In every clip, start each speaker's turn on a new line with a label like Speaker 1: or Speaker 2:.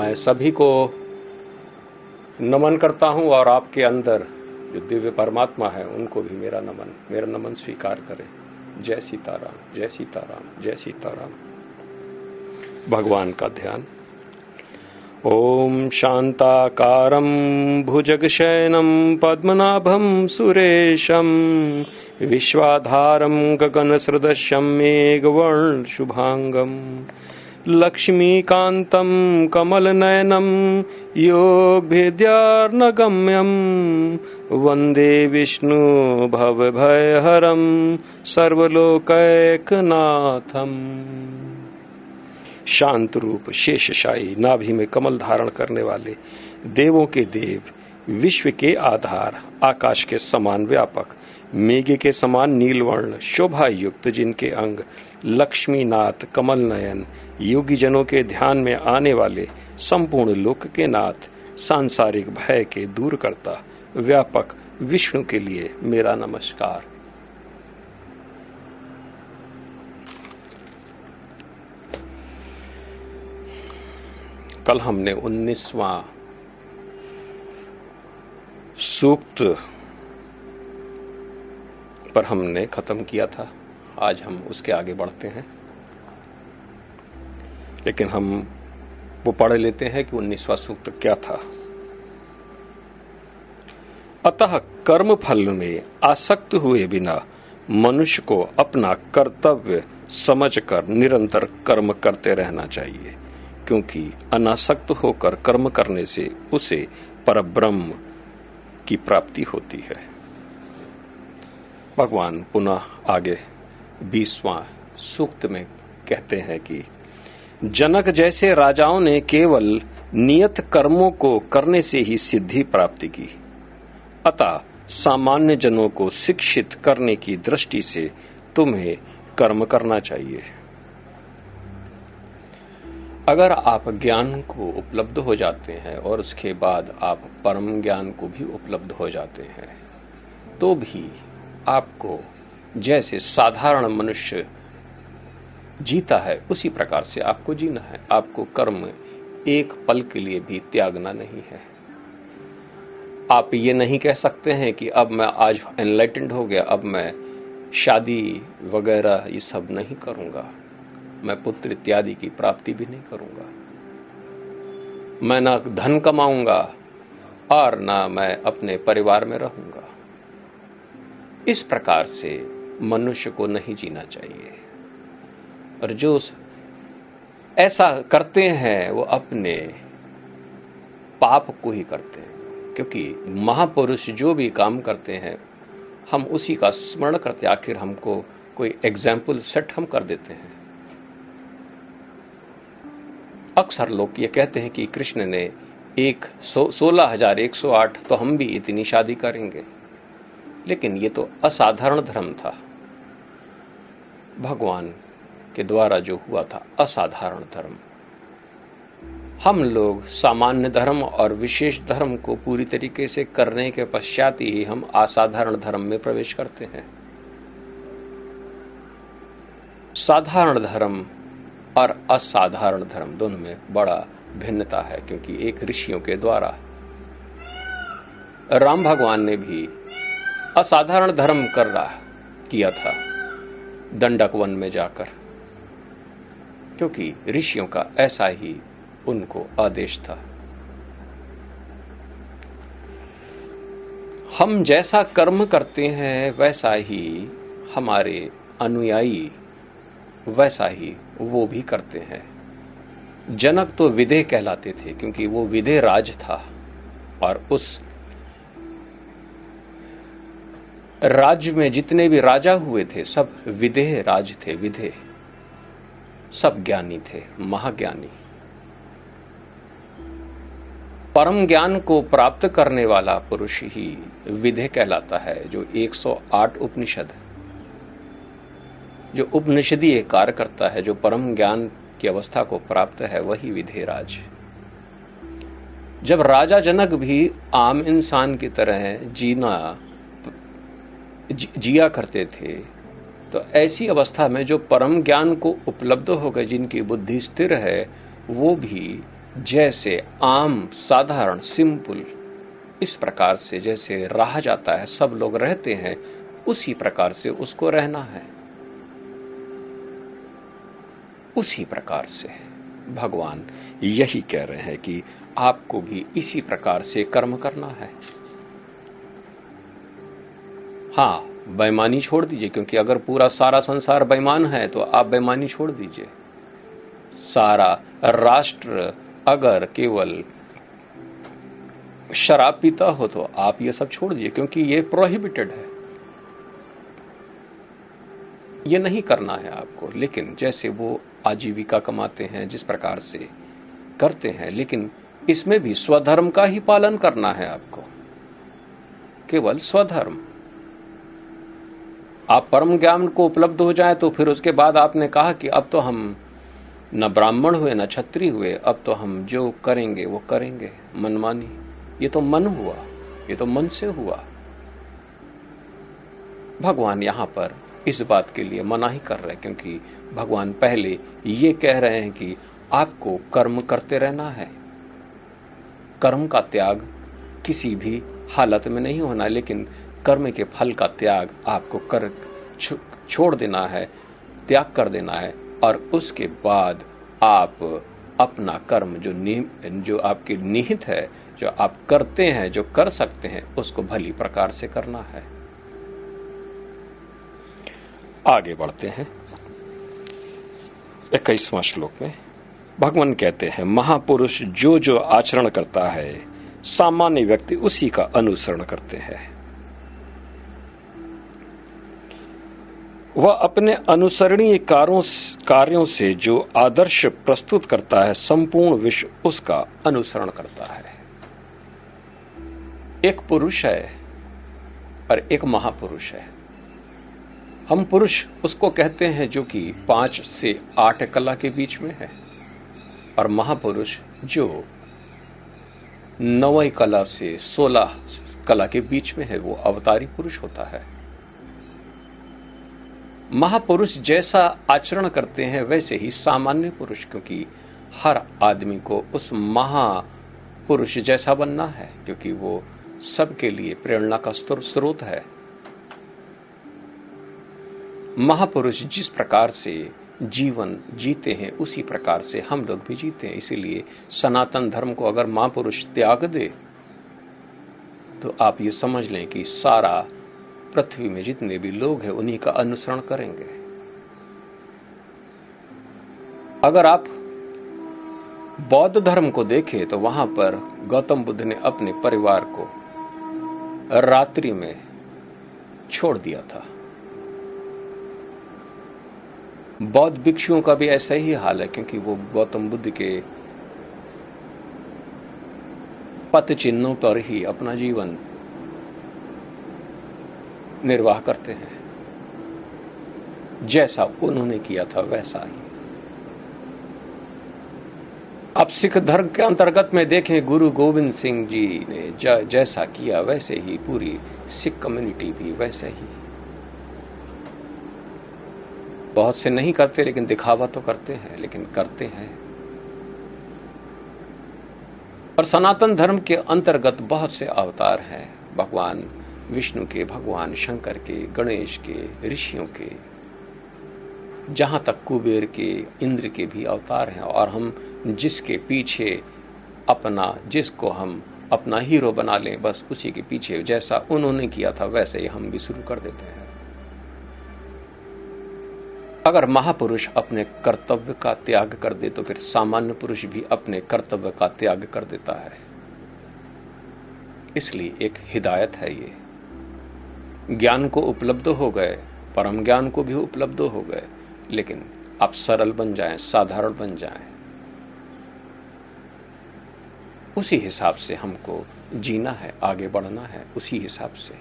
Speaker 1: मैं सभी को नमन करता हूँ और आपके अंदर जो दिव्य परमात्मा है, उनको भी मेरा नमन मेरा नमन स्वीकार करें। जय सीताराम जय सीताराम जय सीताराम। भगवान का ध्यान। ॐ शान्ताकारं भुजगशयनं पद्मनाभं सुरेशं विश्वाधारं गगनसृदशं मेघवर्णशुभाङ्गम्। लक्ष्मीकान्तं कमलनयनं योगभिद्यार्नगम्यं वंदे विष्णु भवभयहरं सर्वलोकैकनाथम्। शांत रूप शेषशाही नाभि में कमल धारण करने वाले देवों के देव विश्व के आधार, आकाश के समान व्यापक मेघे के समान नीलवर्ण शोभा युक्त जिनके अंग, लक्ष्मीनाथ कमल नयन योगी जनों के ध्यान में आने वाले संपूर्ण लोक के नाथ, सांसारिक भय के दूर करता व्यापक विष्णु के लिए मेरा नमस्कार। कल हमने उन्नीसवां सूक्त पर हमने खत्म किया था। आज हम उसके आगे बढ़ते हैं। लेकिन हम वो पढ़ लेते हैं कि उन्नीसवां सूक्त क्या था। अतः कर्म फल में आसक्त हुए बिना मनुष्य को अपना कर्तव्य समझकर निरंतर कर्म करते रहना चाहिए, क्योंकि अनासक्त होकर कर्म करने से उसे परब्रह्म की प्राप्ति होती है। भगवान पुनः आगे बीसवां सूक्त में कहते हैं कि, जनक जैसे राजाओं ने केवल नियत कर्मों को करने से ही सिद्धि प्राप्ति की, अतः सामान्य जनों को शिक्षित करने की दृष्टि से तुम्हें कर्म करना चाहिए। अगर आप ज्ञान को उपलब्ध हो जाते हैं और उसके बाद आप परम ज्ञान को भी उपलब्ध हो जाते हैं तो भी आपको जैसे साधारण मनुष्य जीता है, उसी प्रकार से आपको जीना है। आपको कर्म एक पल के लिए भी त्यागना नहीं है। आप ये नहीं कह सकते हैं कि अब मैं आज एनलाइटेंड हो गया, अब मैं शादी वगैरह ये सब नहीं करूँगा। मैं पुत्र इत्यादि की प्राप्ति भी नहीं करूँगा। मैं ना धन कमाऊँगा, और ना मैं अपने परिवार में रहूँगा। इस प्रकार से मनुष्य को नहीं जीना चाहिए। और जो ऐसा करते हैं, वो अपने पाप को ही करते हैं। क्योंकि महापुरुष जो भी काम करते हैं, हम उसी का स्मरण करते आखिर हमको कोई एग्ज़ाम्पल सेट हम कर देते हैं। अक्सर लोग ये कहते हैं कि कृष्ण ने एक सो सोलह हज़ार एक सौ आठ तो हम भी इतनी शादी करेंगे। लेकिन ये तो असाधारण धर्म था। भगवान के द्वारा जो हुआ था, असाधारण धर्म। हम लोग सामान्य धर्म और विशेष धर्म को पूरी तरीके से करने के पश्चात ही हम असाधारण धर्म में प्रवेश करते हैं। साधारण धर्म और असाधारण धर्म दोनों में बड़ा भिन्नता है, क्योंकि एक ऋषियों के द्वारा। राम भगवान ने भी असाधारण धर्म कर रहा किया था दंडक वन में जाकर, क्योंकि ऋषियों का ऐसा ही उनको आदेश था। हम जैसा कर्म करते हैं, वैसा ही हमारे अनुयायी, वैसा ही वो भी करते हैं। जनक तो विदेह कहलाते थे, क्योंकि वो विदेह राज था और उस राज्य में जितने भी राजा हुए थे, सब विदेह राज थे विदेह सब ज्ञानी थे, महाज्ञानी। परम ज्ञान को प्राप्त करने वाला पुरुष ही विधेय कहलाता है, जो 108 उपनिषद जो उपनिषदीय कार्य करता है, जो परम ज्ञान की अवस्था को प्राप्त है, वही विधे राज जब राजा जनक भी आम इंसान की तरह जीना जिया करते थे। तो ऐसी अवस्था में जो परम ज्ञान को उपलब्ध हो गए, जिनकी बुद्धि स्थिर है, वो भी जैसे आम, साधारण, सिंपल, इस प्रकार से जैसे रहा जाता है, सब लोग रहते हैं, उसी प्रकार से उसको रहना है। उसी प्रकार से भगवान यही कह रहे हैं कि आपको भी इसी प्रकार से कर्म करना है। हाँ बेईमानी छोड़ दीजिए, क्योंकि अगर पूरा सारा संसार बेईमान है तो आप बेईमानी छोड़ दीजिए। सारा राष्ट्र अगर केवल शराब पीता हो तो आप ये सब छोड़ दीजिए, क्योंकि ये प्रोहिबिटेड है। ये नहीं करना है आपको, लेकिन जैसे वो आजीविका कमाते हैं, जिस प्रकार से करते हैं, लेकिन इसमें भी स्वधर्म का ही पालन करना है आपको। केवल स्वधर्म। आप परम ज्ञान को उपलब्ध हो जाए तो फिर उसके बाद आपने कहा कि अब तो हम न ब्राह्मण हुए, न छत्री हुए, अब तो हम जो करेंगे, वो करेंगे। मनमानी ये तो मन हुआ, ये तो मन से हुआ। भगवान यहाँ पर इस बात के लिए मना ही कर रहे हैं, क्योंकि भगवान पहले ये कह रहे हैं कि आपको कर्म करते रहना है। कर्म का त्याग किसी भी हालत में नहीं होना, लेकिन कर्म के फल का त्याग आपको कर छोड़ देना है, त्याग कर देना है, और उसके बाद आप अपना कर्म जो जो आपके निहित है, जो आप करते हैं, जो कर सकते हैं, उसको भली प्रकार से करना है। आगे बढ़ते हैं। इक्कीसवां श्लोक में भगवान कहते हैं, महापुरुष जो जो आचरण करता है, सामान्य व्यक्ति उसी का अनुसरण करते हैं। वह अपने अनुसरणीय कार्यों कार्यों से जो आदर्श प्रस्तुत करता है, संपूर्ण विश्व उसका अनुसरण करता है। एक पुरुष है और एक महापुरुष है। हम पुरुष उसको कहते हैं जो कि पाँच से आठ कला के बीच में है और महापुरुष जो नवई कला से सोलह कला के बीच में है, वो अवतारी पुरुष होता है। महापुरुष जैसा आचरण करते हैं, वैसे ही सामान्य पुरुष, क्योंकि हर आदमी को उस महापुरुष जैसा बनना है, क्योंकि वो सबके लिए प्रेरणा का स्रोत है। महापुरुष जिस प्रकार से जीवन जीते हैं, उसी प्रकार से हम लोग भी जीते हैं। इसीलिए सनातन धर्म को अगर महापुरुष त्याग दे तो आप ये समझ लें कि सारा पृथ्वी में जितने भी लोग हैं, उन्हीं का अनुसरण करेंगे। अगर आप बौद्ध धर्म को देखें तो वहाँ पर गौतम बुद्ध ने अपने परिवार को रात्रि में छोड़ दिया था। बौद्ध भिक्षुओं का भी ऐसा ही हाल है, क्योंकि वो गौतम बुद्ध के पथ चिन्हों पर ही अपना जीवन निर्वाह करते हैं। जैसा उन्होंने किया था, वैसा ही। अब सिख धर्म के अंतर्गत में देखें, गुरु गोविंद सिंह जी ने जैसा किया, वैसे ही पूरी सिख कम्युनिटी भी वैसे ही। बहुत से नहीं करते, लेकिन दिखावा तो करते हैं, लेकिन करते हैं। और सनातन धर्म के अंतर्गत बहुत से अवतार हैं। भगवान विष्णु के, भगवान शंकर के, गणेश के, ऋषियों के, जहाँ तक कुबेर के, इंद्र के भी अवतार हैं और हम जिसके पीछे अपना, जिसको हम अपना हीरो बना लें, बस उसी के पीछे जैसा उन्होंने किया था, वैसे ही हम भी शुरू कर देते हैं। अगर महापुरुष अपने कर्तव्य का त्याग कर दे तो फिर सामान्य पुरुष भी अपने कर्तव्य का त्याग कर देता है। इसलिए एक हिदायत है ये। ज्ञान को उपलब्ध हो गए, परम ज्ञान को भी उपलब्ध हो गए, लेकिन आप सरल बन जाएँ, साधारण बन जाएँ। उसी हिसाब से हमको जीना है, आगे बढ़ना है, उसी हिसाब से।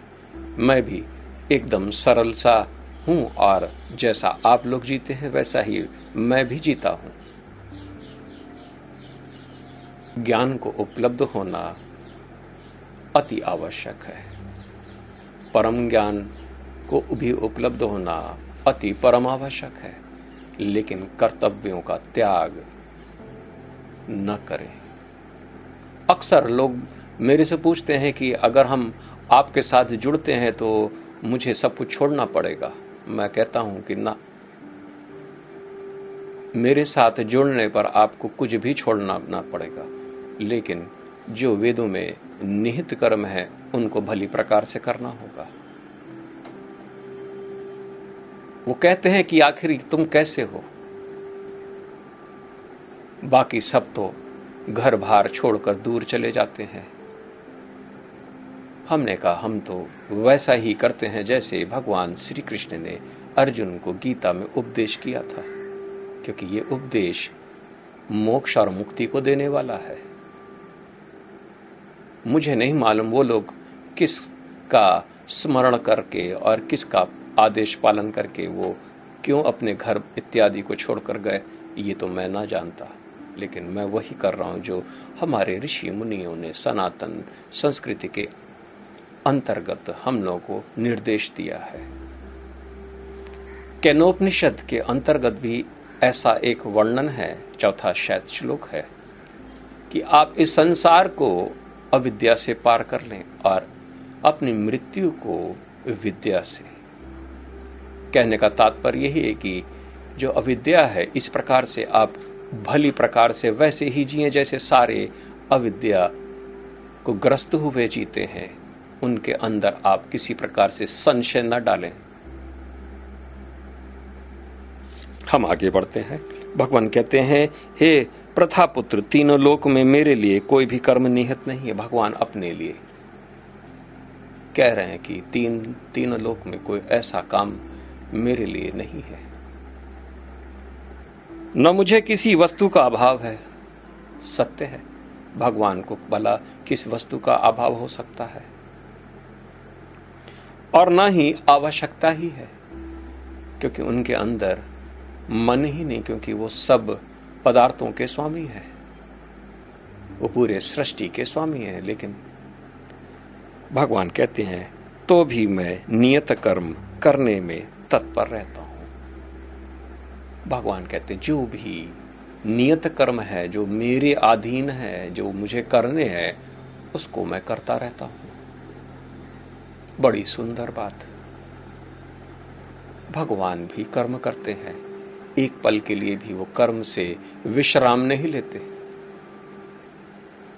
Speaker 1: मैं भी एकदम सरल सा हूँ और जैसा आप लोग जीते हैं, वैसा ही मैं भी जीता हूँ। ज्ञान को उपलब्ध होना अति आवश्यक है। परम ज्ञान को भी उपलब्ध होना अति परम आवश्यक है, लेकिन कर्तव्यों का त्याग न करें। अक्सर लोग मेरे से पूछते हैं कि अगर हम आपके साथ जुड़ते हैं तो मुझे सब कुछ छोड़ना पड़ेगा। मैं कहता हूँ कि ना। मेरे साथ जुड़ने पर आपको कुछ भी छोड़ना ना पड़ेगा, लेकिन जो वेदों में निहित कर्म है, उनको भली प्रकार से करना होगा। वो कहते हैं कि आखिर तुम कैसे हो? बाकी सब तो घर बार छोड़कर दूर चले जाते हैं। हमने कहा, हम तो वैसा ही करते हैं जैसे भगवान श्री कृष्ण ने अर्जुन को गीता में उपदेश किया था, क्योंकि ये उपदेश मोक्ष और मुक्ति को देने वाला है। मुझे नहीं मालूम वो लोग किस का स्मरण करके और किसका आदेश पालन करके वो क्यों अपने घर इत्यादि को छोड़कर गए, ये तो मैं ना जानता। लेकिन मैं वही कर रहा हूँ जो हमारे ऋषि मुनियों ने सनातन संस्कृति के अंतर्गत हम लोगों को निर्देश दिया है। कैनोपनिषद के अंतर्गत भी ऐसा एक वर्णन है, चौथा शायद श्लोक है कि आप इस संसार को अविद्या से पार कर लें और अपनी मृत्यु को विद्या से। कहने का तात्पर्य यही है कि जो अविद्या है, इस प्रकार से आप भली प्रकार से वैसे ही जिए जैसे सारे अविद्या को ग्रस्त हुए जीते हैं। उनके अंदर आप किसी प्रकार से संशय न डालें। हम आगे बढ़ते हैं। भगवान कहते हैं, हे प्रथा पुत्र, तीनों लोक में मेरे लिए कोई भी कर्म निहित नहीं है, भगवान अपने लिए। कह रहे हैं कि तीन, तीनों लोक में कोई ऐसा काम मेरे लिए नहीं है। न मुझे किसी वस्तु का अभाव है। सत्य है, भगवान को भला किस वस्तु का अभाव हो सकता है। और न ही आवश्यकता ही है, क्योंकि उनके अंदर मन ही नहीं, क्योंकि वो सब पदार्थों के स्वामी है। वो पूरे सृष्टि के स्वामी है, लेकिन भगवान कहते हैं तो भी मैं नियत कर्म करने में तत्पर रहता हूँ। भगवान कहते हैं, जो भी नियत कर्म है, जो मेरे अधीन है, जो मुझे करने हैं, उसको मैं करता रहता हूँ। बड़ी सुंदर बात। भगवान भी कर्म करते हैं। एक पल के लिए भी वो कर्म से विश्राम नहीं लेते।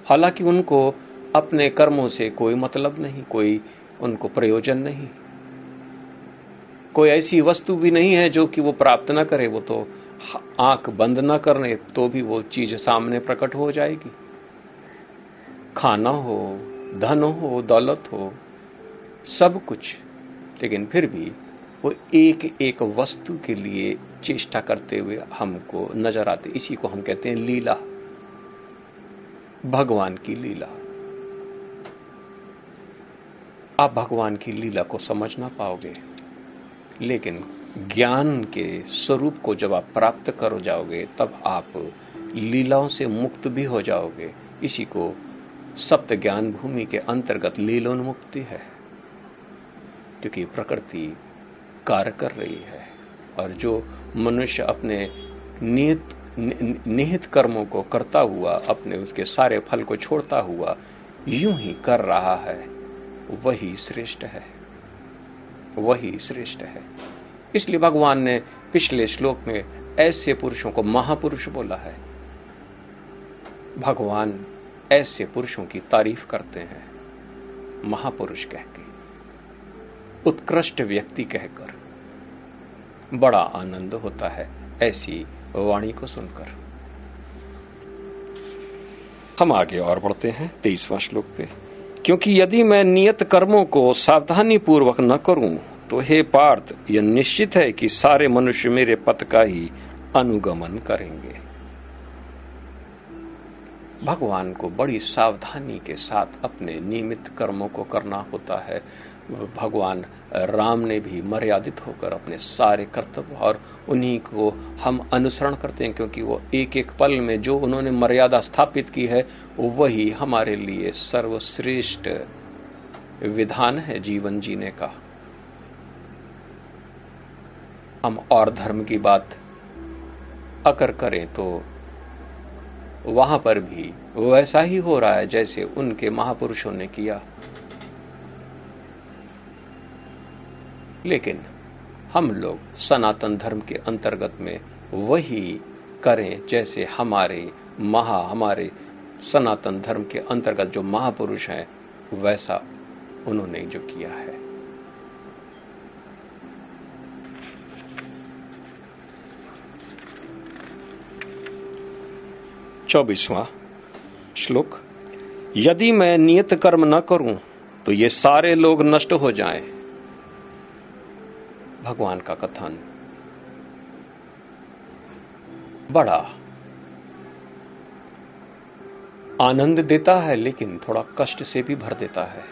Speaker 1: हालाँकि उनको अपने कर्मों से कोई मतलब नहीं, कोई उनको प्रयोजन नहीं। कोई ऐसी वस्तु भी नहीं है जो कि वो प्राप्त ना करे, वो तो आँख बंद ना करने तो भी वो चीज़ सामने प्रकट हो जाएगी। खाना हो, धन हो, दौलत हो, सब कुछ, लेकिन फिर भी वो एक एक वस्तु के लिए चेष्टा करते हुए हमको नज़र आते। इसी को हम कहते हैं लीला। भगवान की लीला। आप भगवान की लीला को समझ ना पाओगे, लेकिन ज्ञान के स्वरूप को जब आप प्राप्त करो जाओगे, तब आप लीलाओं से मुक्त भी हो जाओगे। इसी को सप्त ज्ञान भूमि के अंतर्गत लीलोन्मुक्ति है, क्योंकि प्रकृति कार्य कर रही है। और जो मनुष्य अपने निहित निहित कर्मों को करता हुआ, अपने उसके सारे फल को छोड़ता हुआ, यूँ ही कर रहा है। वही श्रेष्ठ है। वही श्रेष्ठ है। इसलिए भगवान ने पिछले श्लोक में ऐसे पुरुषों को महापुरुष बोला है। भगवान ऐसे पुरुषों की तारीफ़ करते हैं। महापुरुष कहकर उत्कृष्ट व्यक्ति कहकर। बड़ा आनंद होता है, ऐसी वाणी को सुनकर। हम आगे और बढ़ते हैं, तेईसवां श्लोक पे। क्योंकि यदि मैं नियत कर्मों को सावधानी पूर्वक न करूँ तो हे पार्थ, यह निश्चित है कि सारे मनुष्य मेरे पथ का ही अनुगमन करेंगे। भगवान को बड़ी सावधानी के साथ अपने नियमित कर्मों को करना होता है। भगवान राम ने भी मर्यादित होकर अपने सारे कर्तव्य और उन्हीं को हम अनुसरण करते हैं, क्योंकि वो एक एक पल में जो उन्होंने मर्यादा स्थापित की है, वही हमारे लिए सर्वश्रेष्ठ विधान है, जीवन जीने का। हम और धर्म की बात अकर करें तो वहाँ पर भी वैसा ही हो रहा है जैसे उनके महापुरुषों ने किया। लेकिन हम लोग सनातन धर्म के अंतर्गत में वही करें जैसे हमारे महा, हमारे सनातन धर्म के अंतर्गत जो महापुरुष हैं, वैसा उन्होंने जो किया है। चौबीसवा श्लोक, यदि मैं नियत कर्म न करूँ तो ये सारे लोग नष्ट हो जाएँ। भगवान का कथन। बड़ा आनंद देता है, लेकिन थोड़ा कष्ट से भी भर देता है।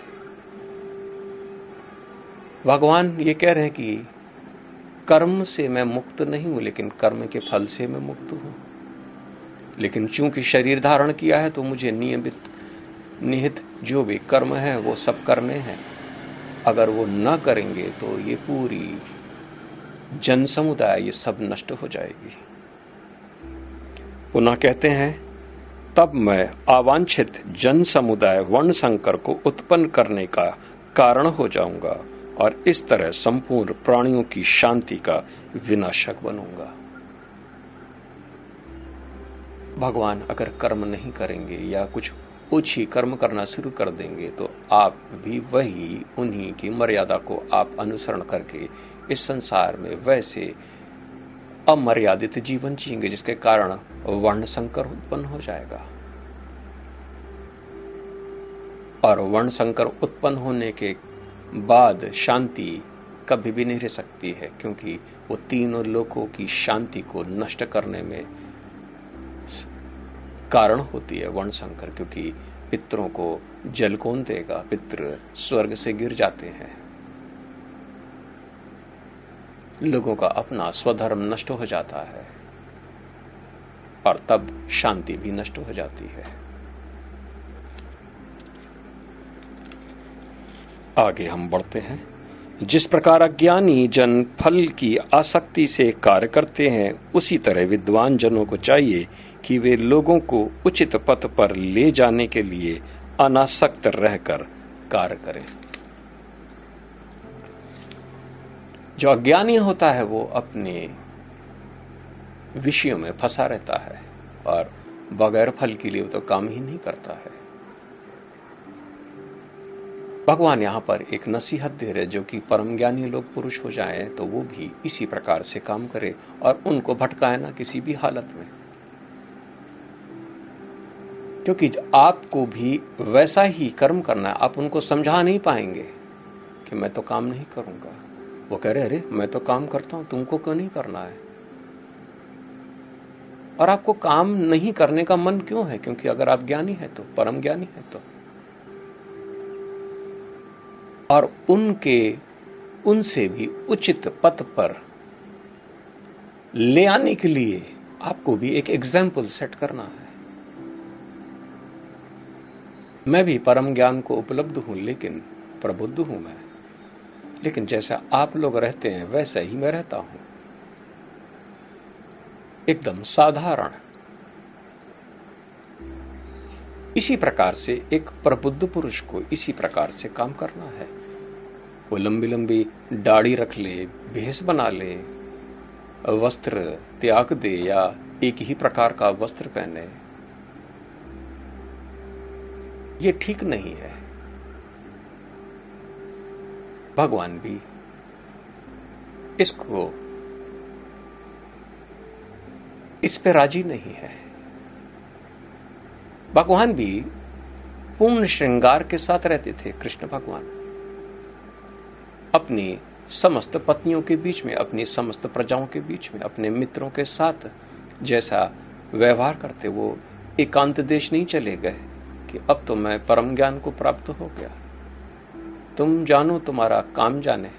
Speaker 1: भगवान ये कह रहे हैं कि कर्म से मैं मुक्त नहीं हूँ, लेकिन कर्म के फल से मैं मुक्त हूँ। लेकिन चूँकि शरीर धारण किया है तो मुझे नियमित, निहित जो भी कर्म है, वो सब करने हैं। अगर वो न करेंगे तो ये पूरी जन समुदाय ये सब नष्ट हो जाएगी। पुनः कहते हैं, तब मैं अवांछित जन समुदाय वर्ण संकर को उत्पन्न करने का कारण हो जाऊँगा और इस तरह संपूर्ण प्राणियों की शांति का विनाशक बनूँगा। भगवान अगर कर्म नहीं करेंगे या कुछ कुछ ही कर्म करना शुरू कर देंगे तो आप भी वही उन्हीं की मर्यादा को आप अनुसरण करके इस संसार में वैसे अमर्यादित जीवन जिएँगे, जिसके कारण वर्ण संकर उत्पन्न हो जाएगा। और वर्ण संकर उत्पन्न होने के बाद शांति कभी भी नहीं रह सकती है, क्योंकि वो तीनों लोगों की शांति को नष्ट करने में कारण होती है वर्ण संकर क्योंकि पितरों को जल कौन देगा पित्र स्वर्ग से गिर जाते हैं। लोगों का अपना स्वधर्म नष्ट हो जाता है और तब शांति भी नष्ट हो जाती है। आगे हम बढ़ते हैं। जिस प्रकार अज्ञानी जन फल की आसक्ति से कार्य करते हैं, उसी तरह विद्वान जनों को चाहिए कि वे लोगों को उचित पथ पर ले जाने के लिए अनासक्त रहकर कार्य करें। जो अज्ञानी होता है, वो अपने विषयों में फंसा रहता है और बगैर फल के लिए वो तो काम ही नहीं करता है। भगवान यहाँ पर एक नसीहत दे रहे जो कि परम ज्ञानी लोग पुरुष हो जाएँ तो वो भी इसी प्रकार से काम करे और उनको भटकाए ना किसी भी हालत में। क्योंकि आपको भी वैसा ही कर्म करना है, आप उनको समझा नहीं पाएँगे कि मैं तो काम नहीं करूँगा। वो कह रहे, अरे, मैं तो काम करता हूँ, तुमको क्यों नहीं करना है? और आपको काम नहीं करने का मन क्यों है? क्योंकि अगर आप ज्ञानी है तो परम ज्ञानी है तो। और उनके, उनसे भी उचित पथ पर ले आने के लिए आपको भी एक एग्ज़ाम्पल सेट करना है। मैं भी परम ज्ञान को उपलब्ध हूँ, लेकिन प्रबुद्ध हूँ मैं। लेकिन जैसा आप लोग रहते हैं, वैसा ही मैं रहता हूँ। एकदम साधारण। इसी प्रकार से एक प्रबुद्ध पुरुष को इसी प्रकार से काम करना है। वो लंबी लंबी दाढ़ी रख ले, भेष बना ले, वस्त्र त्याग दे या एक ही प्रकार का वस्त्र पहने। ये ठीक नहीं है। भगवान भी इसको इस पे राज़ी नहीं है। भगवान भी पूर्ण श्रृंगार के साथ रहते थे, कृष्ण भगवान। अपनी समस्त पत्नियों के बीच में, अपनी समस्त प्रजाओं के बीच में, अपने मित्रों के साथ जैसा व्यवहार करते, वो एकांत देश नहीं चले गए कि अब तो मैं परम ज्ञान को प्राप्त हो गया। तुम जानो तुम्हारा काम जाने।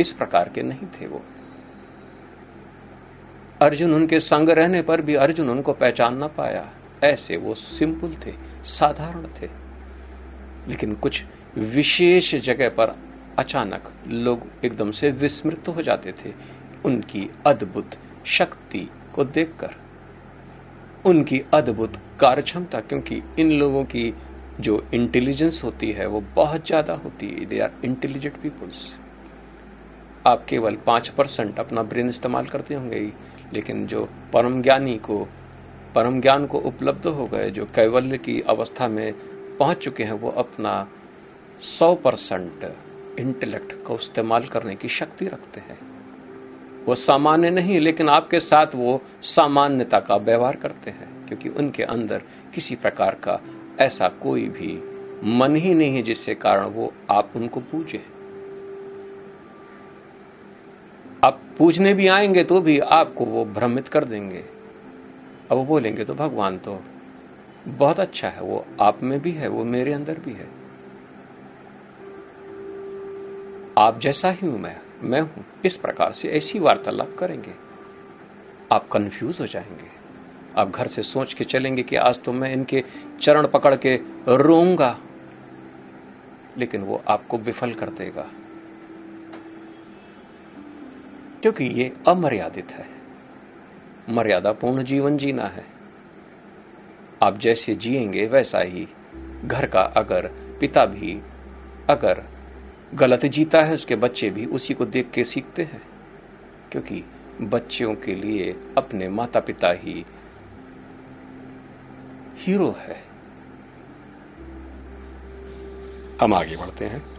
Speaker 1: इस प्रकार के नहीं थे वो। अर्जुन उनके संग रहने पर भी अर्जुन उनको पहचान ना पाया। ऐसे वो सिंपल थे, साधारण थे। लेकिन कुछ विशेष जगह पर अचानक लोग एकदम से विस्मृत हो जाते थे उनकी अद्भुत शक्ति को देखकर। उनकी अद्भुत कार्यक्षमता, क्योंकि इन लोगों की जो इंटेलिजेंस होती है, वो बहुत ज़्यादा होती है। दे आर इंटेलिजेंट पीपुल्स आप केवल पाँच परसेंट अपना ब्रेन इस्तेमाल करते होंगे लेकिन जो परम ज्ञानी को, परम ज्ञान को उपलब्ध हो गए, जो कैवल्य की अवस्था में पहुँच चुके हैं, वो अपना सौ परसेंट इंटेलेक्ट को इस्तेमाल करने की शक्ति रखते हैं। वो सामान्य नहीं, लेकिन आपके साथ वो सामान्यता का व्यवहार करते हैं, क्योंकि उनके अंदर किसी प्रकार का ऐसा कोई भी मन ही नहीं है जिससे कारण वो आप उनको पूजे। आप पूछने भी आएँगे तो भी आपको वो भ्रमित कर देंगे। अब वो बोलेंगे तो भगवान तो बहुत अच्छा है, वो आप में भी है, वो मेरे अंदर भी है। आप जैसा ही हूँ मैं मैं हूँ, इस प्रकार से ऐसी वार्तालाप करेंगे। आप कंफ्यूज हो जाएँगे। आप घर से सोच के चलेंगे कि आज तो मैं इनके चरण पकड़ के रोऊँगा। लेकिन वो आपको विफल कर देगा। क्योंकि ये अमर्यादित है। मर्यादापूर्ण जीवन जीना है। आप जैसे जिएँगे, वैसा ही घर का अगर पिता भी अगर गलत जीता है, उसके बच्चे भी उसी को देख के सीखते हैं। क्योंकि बच्चों के लिए अपने माता पिता ही हीरो है। हम आगे बढ़ते हैं।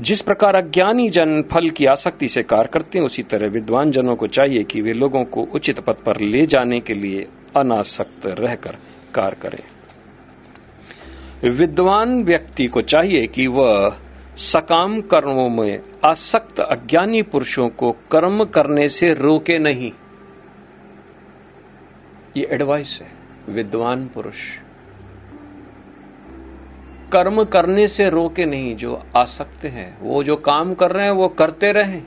Speaker 1: जिस प्रकार अज्ञानी जन फल की आसक्ति से कार्य करते हैं, उसी तरह विद्वान जनों को चाहिए कि वे लोगों को उचित पथ पर ले जाने के लिए अनासक्त रहकर कार्य करें। विद्वान व्यक्ति को चाहिए कि वह सकाम कर्मों में आसक्त अज्ञानी पुरुषों को कर्म करने से रोके नहीं। ये एडवाइस है। विद्वान पुरुष। कर्म करने से रोके नहीं जो आसक्त हैं। वो जो काम कर रहे हैं, वो करते रहें।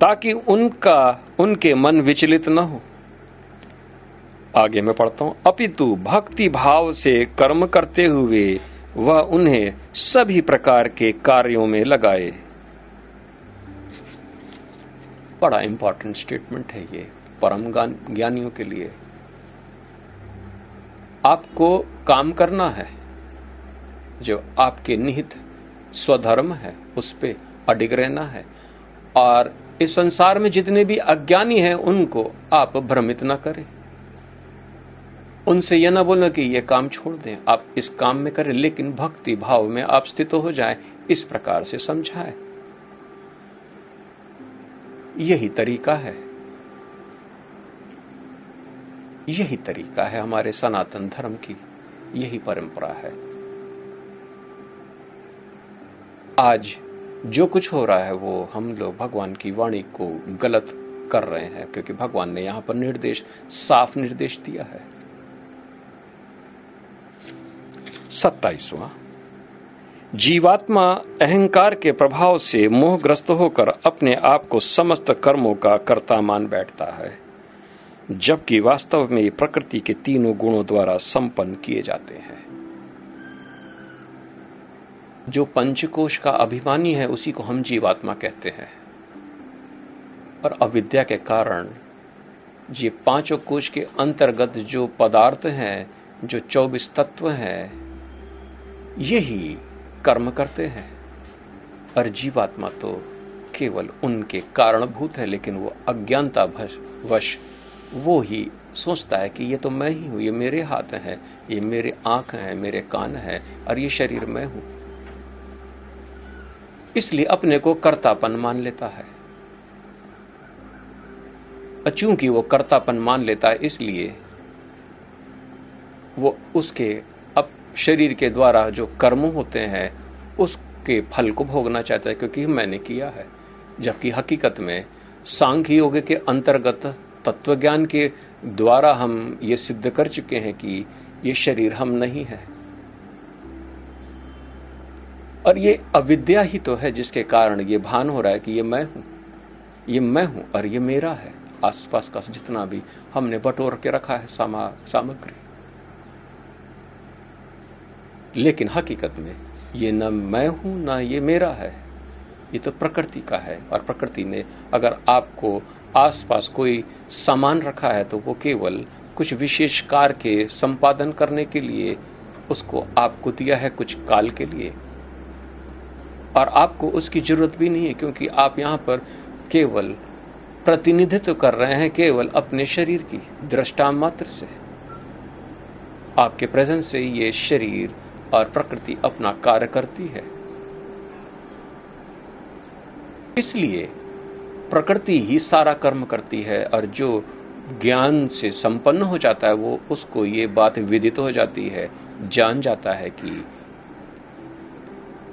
Speaker 1: ताकि उनका, उनके मन विचलित न हो। आगे मैं पढ़ता हूँ। अपितु भक्ति भाव से कर्म करते हुए वह उन्हें सभी प्रकार के कार्यों में लगाए। बड़ा इंपॉर्टेंट स्टेटमेंट है ये। परम ज्ञानियों के लिए। आपको काम करना है। जो आपके निहित स्वधर्म है, उस पर अडिग रहना है। और इस संसार में जितने भी अज्ञानी हैं, उनको आप भ्रमित ना करें। उनसे यह ना बोलना कि यह काम छोड़ दें, आप इस काम में करें, लेकिन भक्ति भाव में आप स्थित हो जाए, इस प्रकार से समझाए। यही तरीका है। यही तरीका है हमारे सनातन धर्म की। यही परंपरा है। आज जो कुछ हो रहा है वो हम लोग भगवान की वाणी को गलत कर रहे हैं, क्योंकि भगवान ने यहाँ पर निर्देश, साफ़ निर्देश दिया है। सत्ताईसवां। जीवात्मा अहंकार के प्रभाव से मोहग्रस्त होकर अपने आप को समस्त कर्मों का कर्ता मान बैठता है। जबकि वास्तव में ये प्रकृति के तीनों गुणों द्वारा संपन्न किए जाते हैं। जो पंचकोश का अभिमानी है, उसी को हम जीवात्मा कहते हैं। और अविद्या के कारण, ये पाँचों कोश के अंतर्गत जो पदार्थ हैं, जो चौबीस तत्व हैं, यही कर्म करते हैं। और जीवात्मा तो केवल उनके कारणभूत है, लेकिन वो अज्ञानता वश वो ही सोचता है कि ये तो मैं ही हूँ, ये मेरे हाथ हैं, ये मेरे आँख हैं, मेरे कान हैं और ये शरीर मैं हूँ। इसलिए अपने को कर्तापन मान लेता है। चूँकि वो कर्तापन मान लेता है, इसलिए वो उसके अब शरीर के द्वारा जो कर्म होते हैं, उसके फल को भोगना चाहता है, क्योंकि मैंने किया है। जबकि हकीकत में सांख्य योग के अंतर्गत तत्व ज्ञान के द्वारा हम ये सिद्ध कर चुके हैं कि ये शरीर हम नहीं है। और ये अविद्या ही तो है जिसके कारण ये भान हो रहा है कि ये मैं हूँ। ये मैं हूँ और ये मेरा है। आसपास का जितना भी हमने बटोर के रखा है सामा, सामग्री। लेकिन हकीकत में ये न मैं हूँ, ना ये मेरा है। ये तो प्रकृति का है और प्रकृति ने अगर आपको आसपास कोई सामान रखा है तो वो केवल कुछ विशेष कार्य के संपादन करने के लिए उसको आपको दिया है कुछ काल के लिए। और आपको उसकी ज़रूरत भी नहीं है क्योंकि आप यहाँ पर केवल प्रतिनिधित्व कर रहे हैं, केवल अपने शरीर की दृष्टा मात्र से। आपके प्रेजेंस से ये शरीर और प्रकृति अपना कार्य करती है। इसलिए प्रकृति ही सारा कर्म करती है और जो ज्ञान से संपन्न हो जाता है, वो उसको ये बात विदित हो जाती है, जान जाता है कि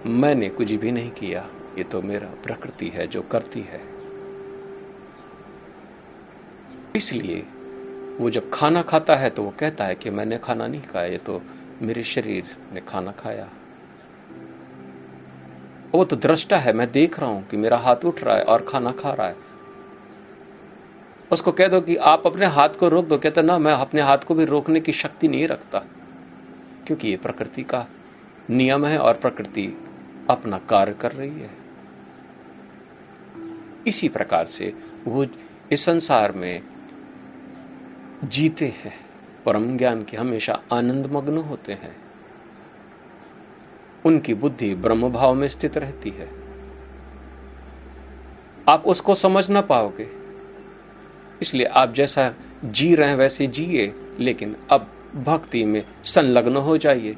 Speaker 1: मैंने कुछ भी नहीं किया, ये तो मेरा प्रकृति है जो करती है। इसलिए वो जब खाना खाता है तो वो कहता है कि मैंने खाना नहीं खाया, ये तो मेरे शरीर ने खाना खाया। वो तो दृष्टा है, मैं देख रहा हूँ कि मेरा हाथ उठ रहा है और खाना खा रहा है। उसको कह दो कि आप अपने हाथ को रोक दो, कहते ना, मैं अपने हाथ को भी रोकने की शक्ति नहीं रखता, क्योंकि ये प्रकृति का नियम है और प्रकृति अपना कार्य कर रही है। इसी प्रकार से वो इस संसार में जीते हैं। परम ज्ञान के हमेशा आनंद मग्न होते हैं। उनकी बुद्धि ब्रह्म भाव में स्थित रहती है। आप उसको समझ ना पाओगे। इसलिए आप जैसा जी रहे हैं वैसे जिए, लेकिन अब भक्ति में संलग्न हो जाइए।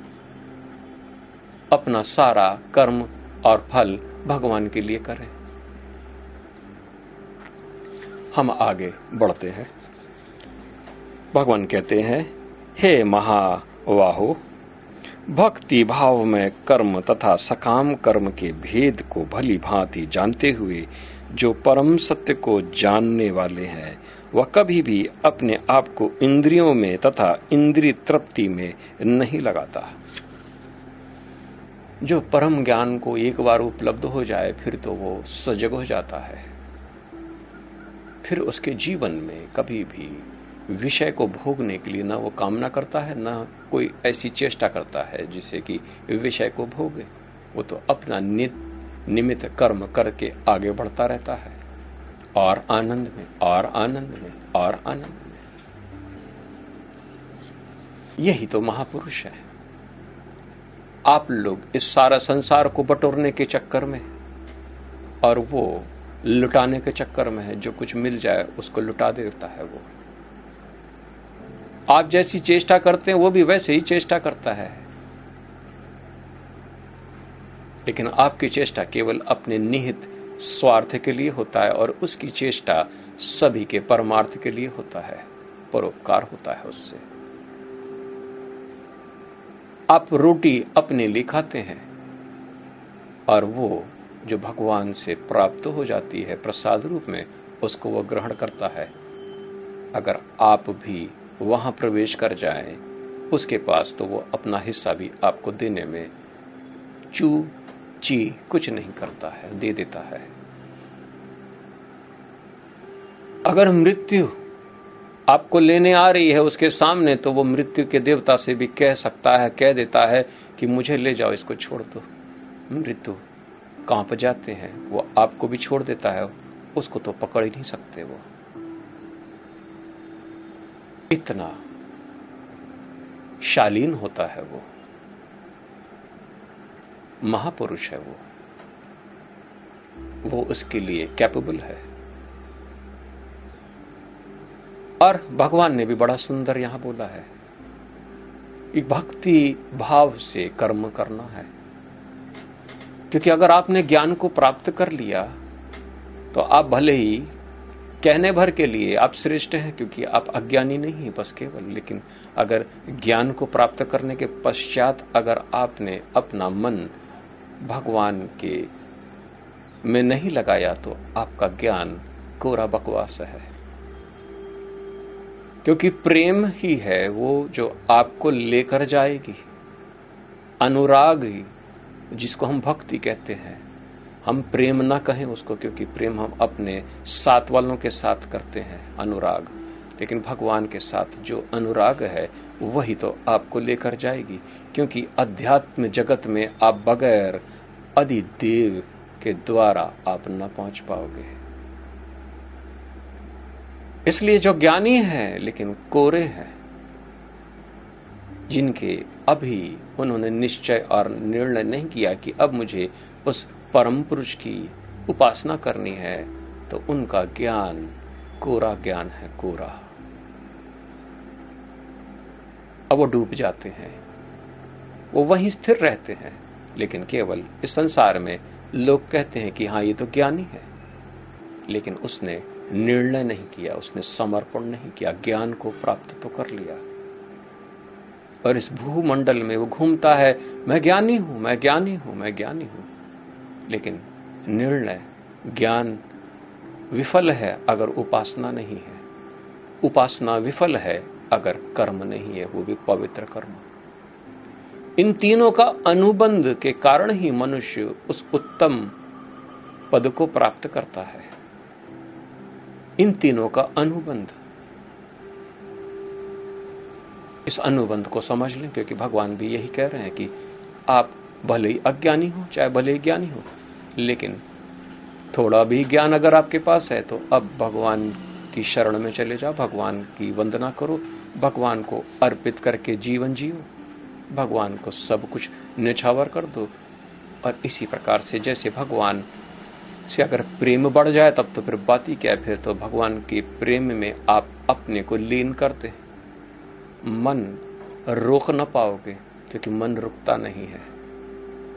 Speaker 1: अपना सारा कर्म और फल भगवान के लिए करें। हम आगे बढ़ते हैं। भगवान कहते हैं, हे महावाहो भक्ति भाव में कर्म तथा सकाम कर्म के भेद को भली भांति जानते हुए जो परम सत्य को जानने वाले हैं, वह कभी भी अपने आप को इंद्रियों में तथा इंद्रिय तृप्ति में नहीं लगाता। जो परम ज्ञान को एक बार उपलब्ध हो जाए, फिर तो वो सजग हो जाता है। फिर उसके जीवन में कभी भी विषय को भोगने के लिए ना वो कामना करता है, ना कोई ऐसी चेष्टा करता है जिससे कि विषय को भोगे। वो तो अपना निमित्त कर्म करके आगे बढ़ता रहता है। और आनंद में, और आनंद में, और आनंद में। यही तो महापुरुष है। आप लोग इस सारा संसार को बटोरने के चक्कर में और वो लुटाने के चक्कर में है। जो कुछ मिल जाए, उसको लुटा देता है वो। आप जैसी चेष्टा करते हैं, वो भी वैसे ही चेष्टा करता है। लेकिन आपकी चेष्टा केवल अपने निहित स्वार्थ के लिए होता है और उसकी चेष्टा सभी के परमार्थ के लिए होता है, परोपकार होता है उससे। आप रोटी अपने लिए खाते हैं और वो जो भगवान से प्राप्त हो जाती है प्रसाद रूप में, उसको वो ग्रहण करता है। अगर आप भी वहाँ प्रवेश कर जाए, उसके पास तो वो अपना हिस्सा भी आपको देने में चू, ची कुछ नहीं करता है, दे देता है। अगर मृत्यु आपको लेने आ रही है उसके सामने तो वो मृत्यु के देवता से भी कह सकता है, कह देता है कि मुझे ले जाओ, इसको छोड़ दो। मृत्यु कहाँ पर जाते हैं, वो आपको भी छोड़ देता है, उसको तो पकड़ ही नहीं सकते वो। इतना शालीन होता है वो। महापुरुष है वो। वो उसके लिए कैपेबल है। और भगवान ने भी बड़ा सुंदर यहाँ बोला है एक भक्ति भाव से कर्म करना है। क्योंकि अगर आपने ज्ञान को प्राप्त कर लिया तो आप भले ही कहने भर के लिए आप श्रेष्ठ हैं क्योंकि आप अज्ञानी नहीं हैं, बस केवल। लेकिन अगर ज्ञान को प्राप्त करने के पश्चात अगर आपने अपना मन भगवान के में नहीं लगाया तो आपका ज्ञान कोरा बकवास है। क्योंकि प्रेम ही है वो जो आपको लेकर जाएगी। अनुराग ही, जिसको हम भक्ति कहते हैं हम प्रेम ना कहें उसको, क्योंकि प्रेम हम अपने साथ वालों के साथ करते हैं, अनुराग। लेकिन भगवान के साथ जो अनुराग है, वही तो आपको लेकर जाएगी, क्योंकि अध्यात्म जगत में आप बगैर अधिदेव के द्वारा आप न पहुँच पाओगे। इसलिए जो ज्ञानी है, लेकिन कोरे हैं, जिनके अभी उन्होंने निश्चय और निर्णय नहीं किया कि अब मुझे उस परम पुरुष की उपासना करनी है तो उनका ज्ञान, कोरा ज्ञान है कोरा। अब वो डूब जाते हैं। वो वहीं स्थिर रहते हैं, लेकिन केवल इस संसार में लोग कहते हैं कि हाँ ये तो ज्ञानी है। लेकिन उसने निर्णय नहीं किया, उसने समर्पण नहीं किया, ज्ञान को प्राप्त तो कर लिया। और इस भूमंडल में वो घूमता है, मैं ज्ञानी हूँ, मैं ज्ञानी हूँ, मैं ज्ञानी हूँ। लेकिन निर्णय, ज्ञान विफल है अगर उपासना नहीं है। उपासना विफल है अगर कर्म नहीं है, वो भी पवित्र कर्म। इन तीनों का अनुबंध के कारण ही मनुष्य उस उत्तम पद को प्राप्त करता है। इन तीनों का अनुबंध। इस अनुबंध को समझ लें, क्योंकि भगवान भी यही कह रहे हैं कि आप भले ही अज्ञानी हो, चाहे भले ही ज्ञानी हो, लेकिन थोड़ा भी ज्ञान अगर आपके पास है तो अब भगवान की शरण में चले जाओ, भगवान की वंदना करो, भगवान को अर्पित करके जीवन जियो, भगवान को सब कुछ निछावर कर दो। और इसी प्रकार से जैसे भगवान से अगर प्रेम बढ़ जाए, तब तो फिर बात ही क्या है, फिर तो भगवान के प्रेम में आप अपने को लीन करते मन रोक न पाओगे, क्योंकि मन रुकता नहीं है।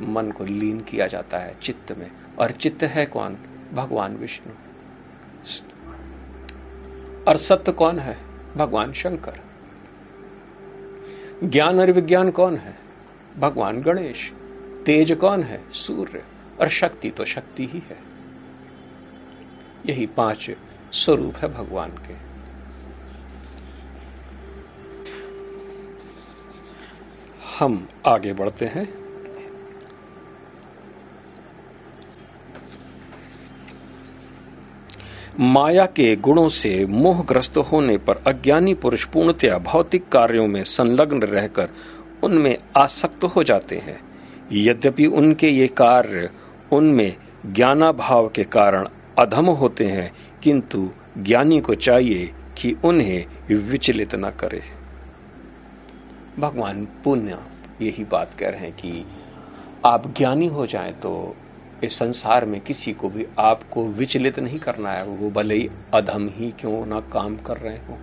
Speaker 1: मन को लीन किया जाता है चित्त में। और चित्त है कौन? भगवान विष्णु। और सत्य कौन है? भगवान शंकर। ज्ञान और विज्ञान कौन है? भगवान गणेश। तेज कौन है? सूर्य। और शक्ति तो शक्ति ही है। यही पाँच स्वरूप है भगवान के। हम आगे बढ़ते हैं। माया के गुणों से मोहग्रस्त होने पर अज्ञानी पुरुष पूर्णतया भौतिक कार्यों में संलग्न रहकर उनमें आसक्त हो जाते हैं। यद्यपि उनके ये कार्य उनमें ज्ञानाभाव के कारण अधम होते हैं, किंतु ज्ञानी को चाहिए कि उन्हें विचलित न करे। भगवान, पुण्य, यही बात कह रहे हैं कि आप ज्ञानी हो जाएँ तो इस संसार में किसी को भी आपको विचलित नहीं करना है। वो भले ही अधम ही क्यों ना काम कर रहे हो।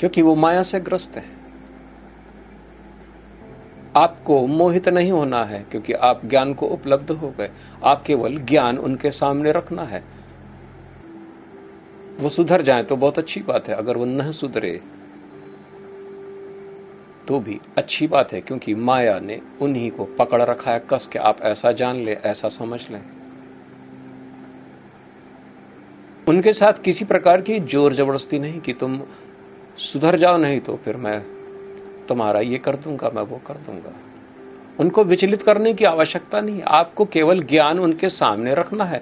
Speaker 1: क्योंकि वो माया से ग्रस्त है। आपको मोहित नहीं होना है क्योंकि आप ज्ञान को उपलब्ध हो गए। आप केवल ज्ञान उनके सामने रखना है। वो सुधर जाए तो बहुत अच्छी बात है। अगर वो न सुधरे तो भी अच्छी बात है, क्योंकि माया ने उन्हीं को पकड़ रखा है, कस के आप ऐसा जान ले, ऐसा समझ लें। उनके साथ किसी प्रकार की ज़ोर ज़बरदस्ती नहीं कि तुम सुधर जाओ, नहीं तो फिर मैं तुम्हारा ये कर दूँगा, मैं वो कर दूँगा। उनको विचलित करने की आवश्यकता नहीं, आपको केवल ज्ञान उनके सामने रखना है,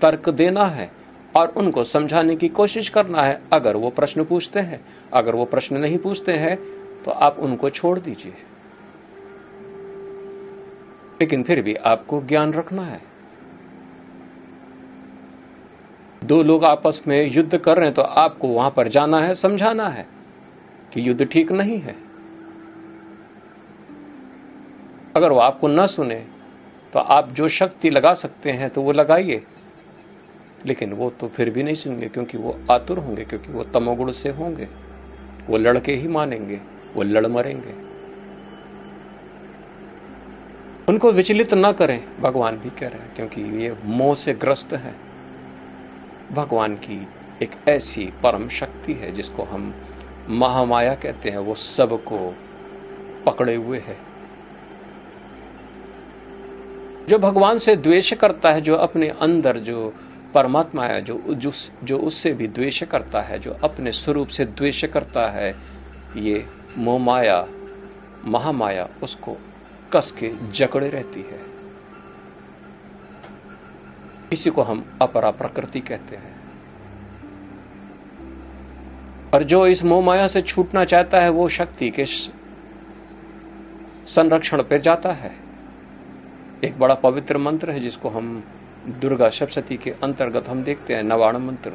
Speaker 1: तर्क देना है, और उनको समझाने की कोशिश करना है। अगर वो प्रश्न पूछते हैं, अगर वो प्रश्न नहीं पूछते हैं तो आप उनको छोड़ दीजिए। लेकिन फिर भी आपको ज्ञान रखना है। दो लोग आपस में युद्ध कर रहे हैं तो आपको वहाँ पर जाना है, समझाना है कि युद्ध ठीक नहीं है। अगर वो आपको न सुने तो आप जो शक्ति लगा सकते हैं तो वो लगाइए। लेकिन वो तो फिर भी नहीं सुनेंगे, क्योंकि वो आतुर होंगे, क्योंकि वो तमोगुण से होंगे। वो लड़के ही मानेंगे। वो लड़ मरेंगे। उनको विचलित ना करें भगवान भी कह रहे हैं क्योंकि ये मोह से ग्रस्त है। भगवान की एक ऐसी परम शक्ति है जिसको हम महामाया कहते हैं वो सबको पकड़े हुए है। जो भगवान से द्वेष करता है जो अपने अंदर जो परमात्मा है जो जो, जो उससे भी द्वेष करता है जो अपने स्वरूप से द्वेष करता है ये मोमाया, महामाया उसको कस के जकड़े रहती है। इसी को हम अपरा प्रकृति कहते हैं। और जो इस मोमाया से छूटना चाहता है, वो शक्ति के संरक्षण पर जाता है। एक बड़ा पवित्र मंत्र है, जिसको हम दुर्गा सप्तती के अंतर्गत हम देखते हैं, नवाण मंत्र।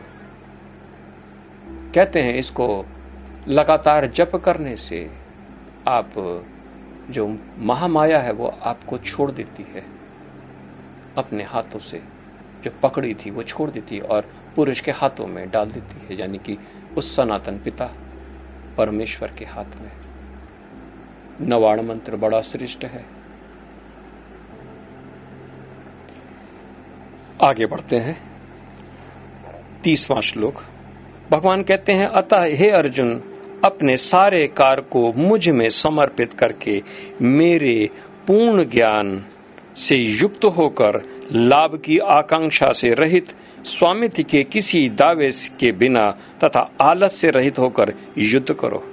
Speaker 1: कहते हैं इसको लगातार जप करने से आप जो महामाया है, वो आपको छोड़ देती है। अपने हाथों से जो पकड़ी थी, वो छोड़ देती है और पुरुष के हाथों में डाल देती है, यानी कि उस सनातन पिता परमेश्वर के हाथ में। नवाण मंत्र बड़ा श्रेष्ठ है। आगे बढ़ते हैं। तीसवां श्लोक। भगवान कहते हैं, अतः हे अर्जुन अपने सारे कार्य को मुझमें समर्पित करके मेरे पूर्ण ज्ञान से युक्त होकर लाभ की आकांक्षा से रहित, स्वामित्व के किसी दावे के बिना तथा आलस से रहित होकर युद्ध करो।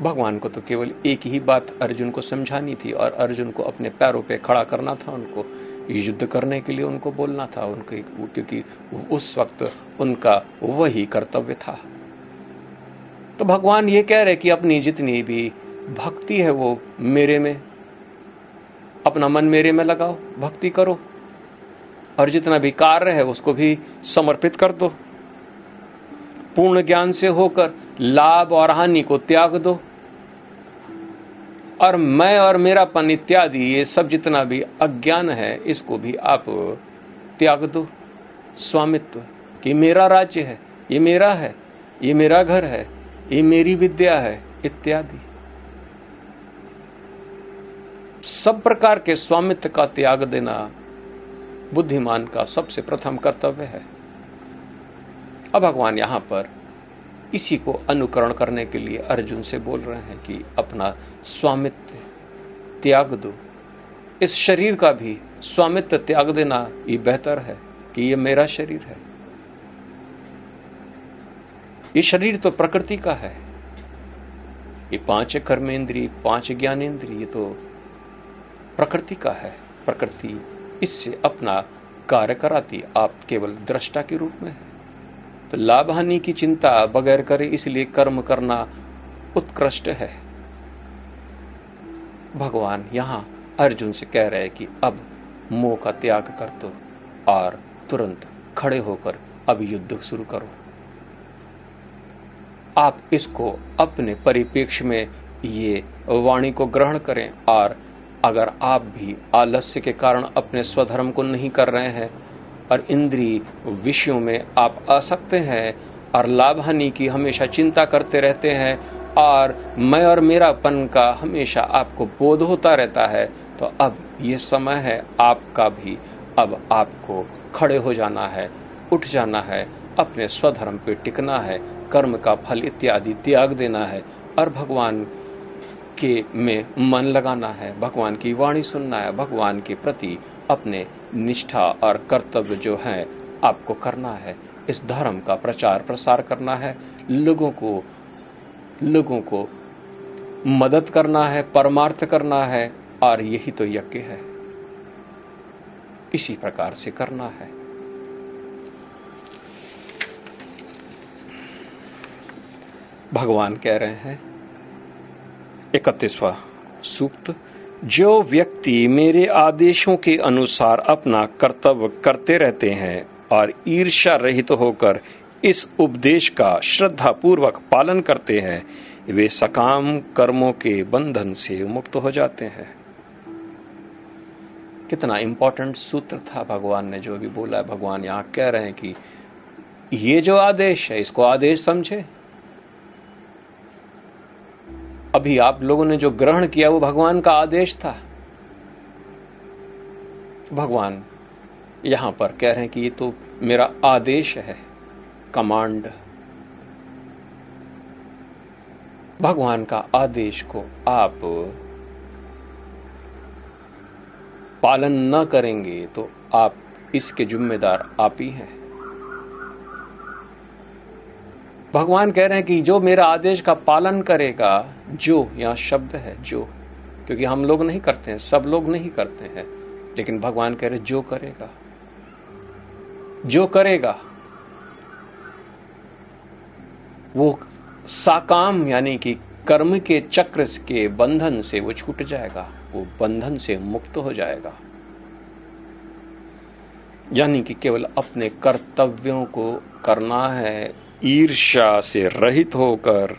Speaker 1: भगवान को तो केवल एक ही बात अर्जुन को समझानी थी और अर्जुन को अपने पैरों पे खड़ा करना था, उनको युद्ध करने के लिए उनको बोलना था, उनको क्योंकि उस वक्त उनका वही कर्तव्य था। तो भगवान ये कह रहे कि अपनी जितनी भी भक्ति है वो मेरे में, अपना मन मेरे में लगाओ, भक्ति करो, और जितना भी कार्य है उसको भी समर्पित कर दो। पूर्ण ज्ञान से होकर लाभ और हानि को त्याग दो। और मैं और मेरापन इत्यादि, ये सब जितना भी अज्ञान है, इसको भी आप त्याग दो। स्वामित्व, कि मेरा राज्य है, ये मेरा है, ये मेरा घर है ये मेरी विद्या है, इत्यादि। सब प्रकार के स्वामित्व का त्याग देना बुद्धिमान का सबसे प्रथम कर्तव्य है। अब भगवान यहाँ पर इसी को अनुकरण करने के लिए अर्जुन से बोल रहे हैं कि अपना स्वामित्व त्याग दो। इस शरीर का भी स्वामित्व त्याग देना ये बेहतर है कि ये मेरा शरीर है। ये शरीर तो प्रकृति का है। ये पाँच कर्मेंद्री पाँच ज्ञानेन्द्रिय ये तो प्रकृति का है। प्रकृति इससे अपना कार्य कराती आप केवल दृष्टा के रूप में है। तो लाभ हानि की चिंता बगैर करे इसलिए कर्म करना उत्कृष्ट है। भगवान यहाँ अर्जुन से कह रहे हैं कि अब मोह का त्याग कर दो और तुरंत खड़े होकर अब युद्ध शुरू करो। आप इसको अपने परिप्रेक्ष्य में ये वाणी को ग्रहण करें। और अगर आप भी आलस्य के कारण अपने स्वधर्म को नहीं कर रहे हैं और इंद्री विषयों में आप आसक्त हैं और लाभ हानि की हमेशा चिंता करते रहते हैं और मैं और मेरापन का हमेशा आपको बोध होता रहता है तो अब ये समय है आपका भी अब आपको खड़े हो जाना है, उठ जाना है, अपने स्वधर्म पे टिकना है। कर्म का फल इत्यादि त्याग देना है और भगवान के में मन लगाना है, भगवान की वाणी सुनना है, भगवान के प्रति अपने निष्ठा और कर्तव्य जो है आपको करना है। इस धर्म का प्रचार प्रसार करना है। लोगों को लोगों को मदद करना है, परमार्थ करना है और यही तो यज्ञ है। इसी प्रकार से करना है। भगवान कह रहे हैं, इकतीसवा सूक्त, जो व्यक्ति मेरे आदेशों के अनुसार अपना कर्तव्य करते रहते हैं और ईर्ष्या रहित तो होकर इस उपदेश का श्रद्धा पूर्वक पालन करते हैं, वे सकाम कर्मों के बंधन से मुक्त हो जाते हैं। कितना इंपॉर्टेंट सूत्र था, भगवान ने जो भी बोला है, भगवान यहाँ कह रहे हैं कि ये जो आदेश है, इसको आदेश समझे। अभी आप लोगों ने जो ग्रहण किया, वो भगवान का आदेश था। भगवान यहाँ पर कह रहे हैं कि ये तो मेरा आदेश है, कमांड। भगवान का आदेश को आप पालन न करेंगे तो आप इसके जिम्मेदार आप ही हैं। भगवान कह रहे हैं कि जो मेरा आदेश का पालन करेगा जो यहाँ शब्द है, जो। क्योंकि हम लोग नहीं करते हैं, सब लोग नहीं करते हैं। लेकिन भगवान कह रहे जो करेगा। जो करेगा, वो साकाम, यानी कि कर्म के चक्र के बंधन से वो छूट जाएगा, वो बंधन से मुक्त हो जाएगा। यानी कि केवल अपने कर्तव्यों को करना है, ईर्ष्या से रहित होकर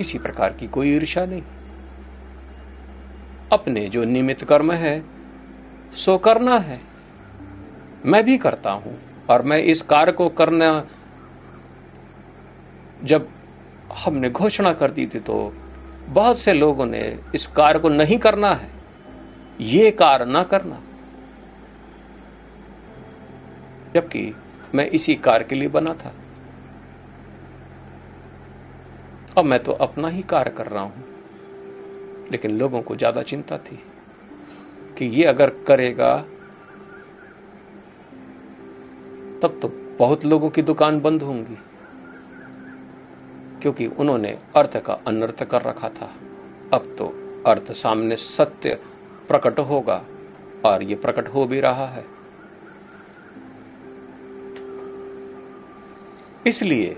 Speaker 1: किसी प्रकार की कोई ईर्षा नहीं। अपने जो निमित्त कर्म है, सो करना है। मैं भी करता हूँ, और मैं इस कार्य को करना, जब हमने घोषणा कर दी थी तो बहुत से लोगों ने इस कार्य को नहीं करना है। ये कार्य ना करना। जबकि मैं इसी कार्य के लिए बना था। अब मैं तो अपना ही कार्य कर रहा हूँ। लेकिन लोगों को ज़्यादा चिंता थी कि ये अगर करेगा, तब तो बहुत लोगों की दुकान बंद होंगी, क्योंकि उन्होंने अर्थ का अनर्थ कर रखा था। अब तो अर्थ सामने सत्य प्रकट होगा और ये प्रकट हो भी रहा है। इसलिए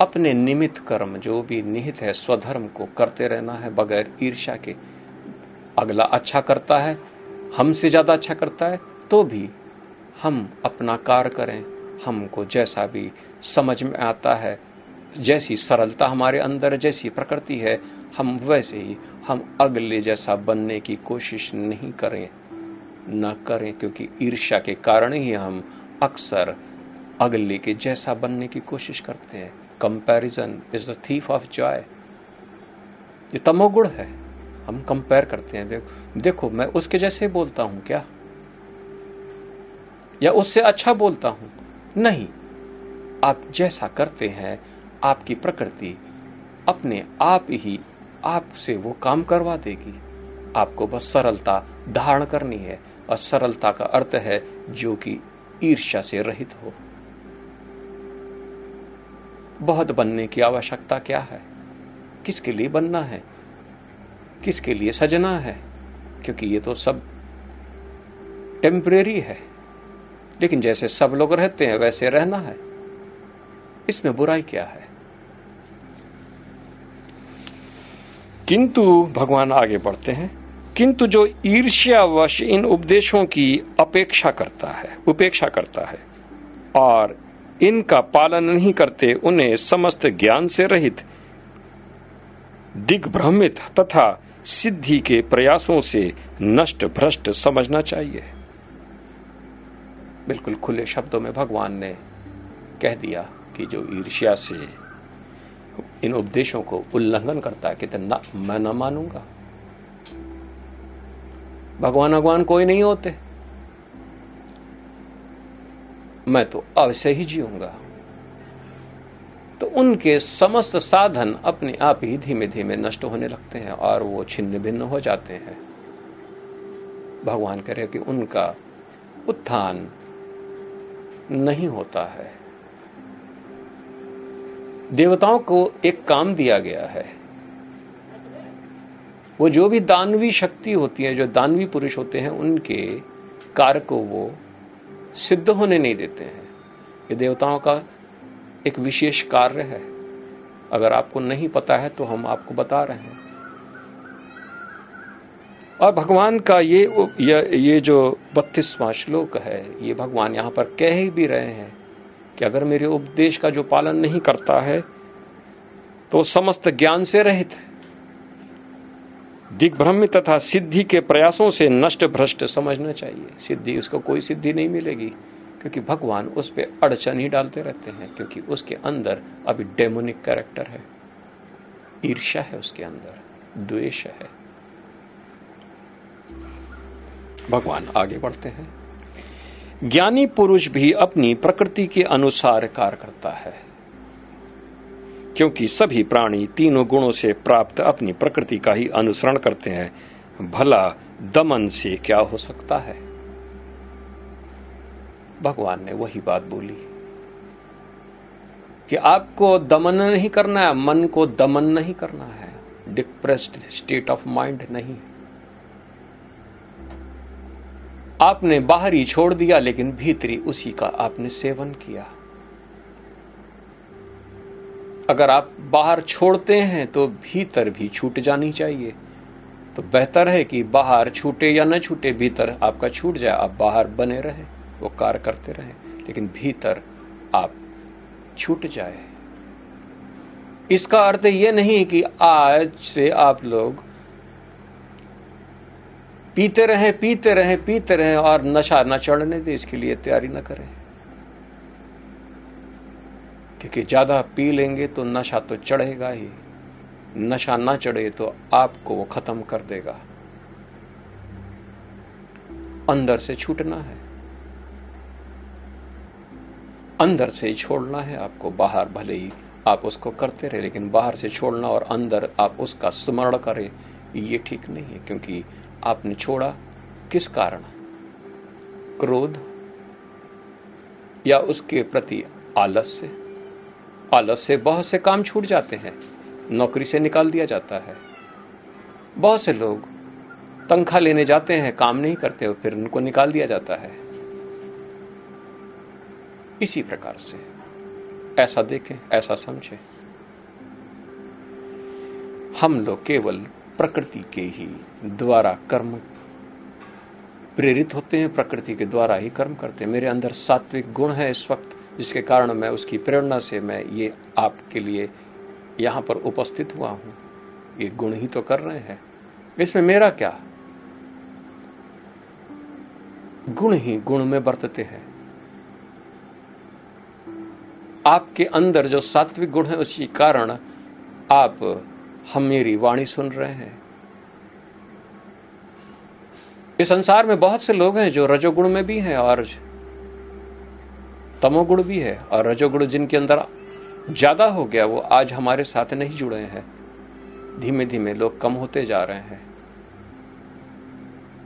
Speaker 1: अपने निमित्त कर्म, जो भी निहित है, स्वधर्म को करते रहना है, बगैर ईर्ष्या के। अगला अच्छा करता है, हमसे ज़्यादा अच्छा करता है तो भी हम अपना कार्य करें। हमको जैसा भी समझ में आता है, जैसी सरलता हमारे अंदर, जैसी प्रकृति है, हम वैसे ही हम अगले जैसा बनने की कोशिश नहीं करें, न करें, क्योंकि ईर्ष्या के कारण ही हम अक्सर अगले के जैसा बनने की कोशिश करते हैं। Comparison is the thief of joy ये तमोगुण है। हम कंपेयर करते हैं। देखो देखो, मैं उसके जैसे बोलता हूँ क्या? या उससे अच्छा बोलता हूँ? नहीं। आप जैसा करते हैं, आपकी प्रकृति अपने आप ही आपसे वो काम करवा देगी। आपको बस सरलता धारण करनी है। और सरलता का अर्थ है जो कि ईर्ष्या से रहित हो। बहुत बनने की आवश्यकता क्या है? किसके लिए बनना है? किसके लिए सजना है? क्योंकि ये तो सब टेम्परेरी है। लेकिन जैसे सब लोग रहते हैं, वैसे रहना है। इसमें बुराई क्या है? किंतु भगवान आगे बढ़ते हैं। किंतु जो ईर्ष्यावश इन उपदेशों की अपेक्षा करता है, उपेक्षा करता है, और इनका पालन नहीं करते उन्हें समस्त ज्ञान से रहित, दिग्भ्रमित तथा सिद्धि के प्रयासों से नष्ट भ्रष्ट समझना चाहिए। बिल्कुल खुले शब्दों में भगवान ने कह दिया कि जो ईर्ष्या से इन उपदेशों को उल्लंघन करता है कि ना, मैं न मानूँगा। भगवान भगवान कोई नहीं होते। मैं तो अवश्य ही जीऊँगा। तो उनके समस्त साधन अपने आप ही धीमे धीमे नष्ट होने लगते हैं और वो छिन्न भिन्न हो जाते हैं। भगवान कह रहे कि उनका उत्थान नहीं होता है। देवताओं को एक काम दिया गया है। वो जो भी दानवी शक्ति होती है, जो दानवी पुरुष होते हैं, उनके कार्य को वो सिद्ध होने नहीं देते हैं। ये देवताओं का एक विशेष कार्य है। अगर आपको नहीं पता है तो हम आपको बता रहे हैं। और भगवान का ये ये, ये जो बत्तीसवां श्लोक है ये भगवान यहाँ पर कह ही भी रहे हैं कि अगर मेरे उपदेश का जो पालन नहीं करता है तो समस्त ज्ञान से रहित है। दिग्भ्रम तथा सिद्धि के प्रयासों से नष्ट भ्रष्ट समझना चाहिए। सिद्धि, उसको कोई सिद्धि नहीं मिलेगी, क्योंकि भगवान उस पर अड़चन ही डालते रहते हैं, क्योंकि उसके अंदर अभी डेमोनिक कैरेक्टर है। ईर्ष्या है उसके अंदर, द्वेष है। भगवान आगे बढ़ते हैं। ज्ञानी पुरुष भी अपनी प्रकृति के अनुसार कार्य करता है। क्योंकि सभी प्राणी तीनों गुणों से प्राप्त अपनी प्रकृति का ही अनुसरण करते हैं, भला दमन से क्या हो सकता है? भगवान ने वही बात बोली कि आपको दमन नहीं करना है, मन को दमन नहीं करना है। डिप्रेस्ड स्टेट ऑफ़ माइंड नहीं। आपने बाहरी छोड़ दिया, लेकिन भीतरी उसी का आपने सेवन किया। अगर आप बाहर छोड़ते हैं तो भीतर भी छूट जानी चाहिए। तो बेहतर है कि बाहर छूटे या न छूटे, भीतर आपका छूट जाए, आप बाहर बने रहे, वो कार्य करते रहे। लेकिन भीतर आप छूट जाए। इसका अर्थ यह नहीं कि आज से आप लोग पीते रहे पीते रहे पीते रहे और नशा न चढ़ने दे, इसके लिए तैयारी न करें। क्योंकि ज़्यादा पी लेंगे तो नशा तो चढ़ेगा ही। नशा ना चढ़े तो आपको वो खत्म कर देगा। अंदर से छूटना है। अंदर से ही छोड़ना है आपको, बाहर भले ही आप उसको करते रहे, लेकिन बाहर से छोड़ना और अंदर आप उसका स्मरण करें, ये ठीक नहीं है, क्योंकि आपने छोड़ा किस कारण? क्रोध या उसके प्रति आलस से आलस से बहुत से काम छूट जाते हैं। नौकरी से निकाल दिया जाता है। बहुत से लोग तनख्वाह लेने जाते हैं, काम नहीं करते और फिर उनको निकाल दिया जाता है। इसी प्रकार से ऐसा देखें, ऐसा समझें। हम लोग केवल प्रकृति के ही द्वारा कर्म प्रेरित होते हैं, प्रकृति के द्वारा ही कर्म करते हैं। मेरे अंदर सात्विक गुण है इस वक्त। जिसके कारण मैं उसकी प्रेरणा से मैं ये आपके लिए यहाँ पर उपस्थित हुआ हूँ। ये गुण ही तो कर रहे हैं। इसमें मेरा क्या? गुण ही गुण में बरतते हैं। आपके अंदर जो सात्विक गुण है, उसी कारण आप हम मेरी वाणी सुन रहे हैं। इस संसार में बहुत से लोग हैं जो रजोगुण में भी हैं और तमोगुण भी है और रजोगुण जिनके अंदर ज़्यादा हो गया, वो आज हमारे साथ नहीं जुड़े हैं। धीमे धीमे लोग कम होते जा रहे हैं।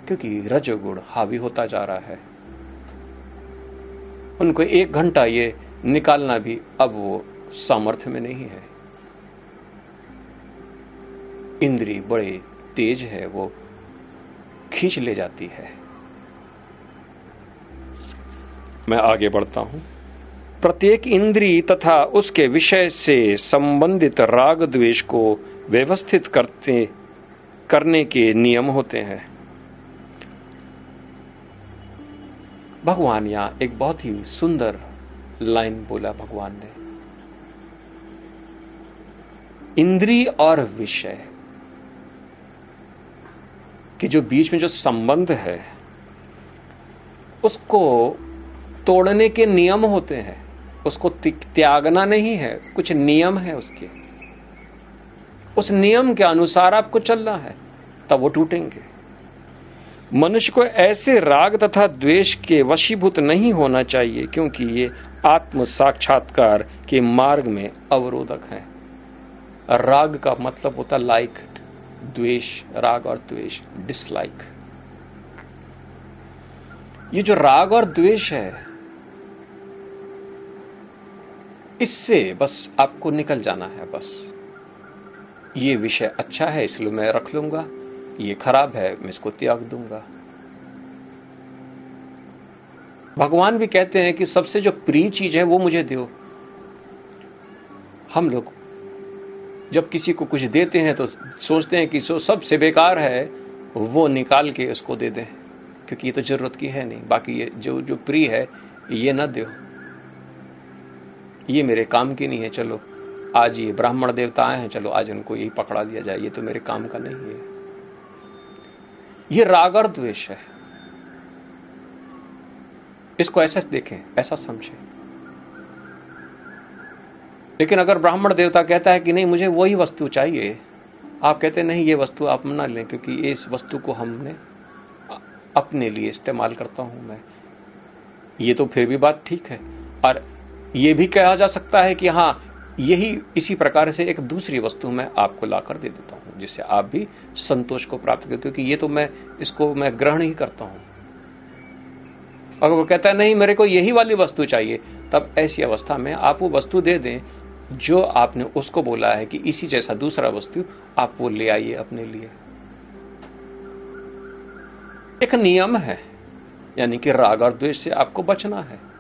Speaker 1: क्योंकि रजोगुण हावी होता जा रहा है। उनको एक घंटा ये निकालना भी अब वो सामर्थ्य में नहीं है। इंद्री बड़े तेज है, वो खींच ले जाती है। मैं आगे बढ़ता हूँ। प्रत्येक इंद्री तथा उसके विषय से संबंधित राग द्वेष को व्यवस्थित करते, करने के नियम होते हैं। भगवान, यहाँ एक बहुत ही सुंदर लाइन बोला भगवान ने। इंद्री और विषय के जो बीच में जो संबंध है, उसको तोड़ने के नियम होते हैं। उसको त्यागना नहीं है, कुछ नियम है उसके। उस नियम के अनुसार आपको चलना है, तब वो टूटेंगे। मनुष्य को ऐसे राग तथा द्वेष के वशीभूत नहीं होना चाहिए, क्योंकि ये आत्म साक्षात्कार के मार्ग में अवरोधक है। राग का मतलब होता लाइक द्वेष, राग और द्वेष डिसलाइक ये जो राग और द्वेष है इससे बस आपको निकल जाना है, बस। ये विषय अच्छा है, इसलिए मैं रख लूँगा। ये खराब है, मैं इसको त्याग दूँगा। भगवान भी कहते हैं कि सबसे जो प्रिय चीज़ है, वो मुझे दो हम लोग जब किसी को कुछ देते हैं तो सोचते हैं कि जो सबसे बेकार है, वो निकाल के उसको दे दें, क्योंकि ये तो ज़रूरत की है नहीं। बाकी ये जो जो प्रिय है, ये ना दो ये मेरे काम की नहीं है, चलो। आज ये ब्राह्मण देवता आए हैं, चलो, आज उनको यही पकड़ा दिया जाए। ये तो मेरे काम का नहीं है। ये राग और द्वेष है। इसको ऐसा देखें, ऐसा समझें। लेकिन अगर ब्राह्मण देवता कहता है कि नहीं, मुझे वही वस्तु चाहिए, आप कहते नहीं, ये वस्तु आप ना लें, क्योंकि इस वस्तु को हमने अपने लिए इस्तेमाल करता हूँ मैं। ये तो फिर भी बात ठीक है। और ये भी कहा जा सकता है कि हाँ यही इसी प्रकार से एक दूसरी वस्तु मैं आपको लाकर दे देता हूँ, जिससे आप भी संतोष को प्राप्त करते क्योंकि ये तो मैं इसको मैं ग्रहण ही करता हूँ। अगर वो कहता है, नहीं, मेरे को यही वाली वस्तु चाहिए, तब ऐसी अवस्था में आप वो वस्तु दे दें, जो आपने उसको बोला है कि इसी जैसा दूसरा वस्तु आप वो ले आइए अपने लिए। एक नियम है, यानी कि राग और द्वेष से आपको बचना है।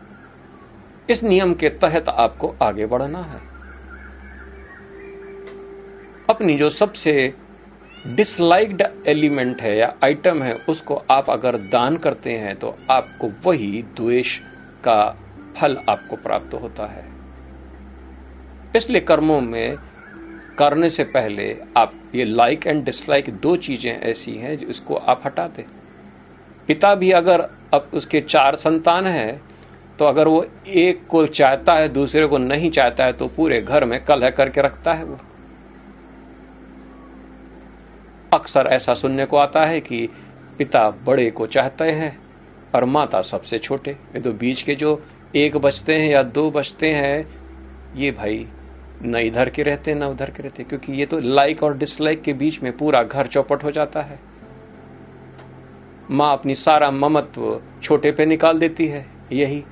Speaker 1: इस नियम के तहत आपको आगे बढ़ना है। अपनी जो सबसे डिसलाइक्ड एलिमेंट है या आइटम है, उसको आप अगर दान करते हैं तो आपको वही द्वेष का फल आपको प्राप्त होता है। इसलिए कर्मों में करने से पहले आप ये लाइक एंड डिसलाइक दो चीज़ें ऐसी हैं जिसको आप हटा दें पिता भी अगर अब उसके चार संतान हैं तो अगर वो एक को चाहता है, दूसरे को नहीं चाहता है तो पूरे घर में कलह करके रखता है वो। अक्सर ऐसा सुनने को आता है कि पिता बड़े को चाहते हैं और माता सबसे छोटे। ये तो बीच के जो एक बचते हैं या दो बचते हैं, ये भाई न इधर के रहते हैं न उधर के रहते, क्योंकि ये तो लाइक और डिसलाइक के बीच में पूरा घर चौपट हो जाता है। माँ अपनी सारा ममत्व छोटे पे निकाल देती है, यही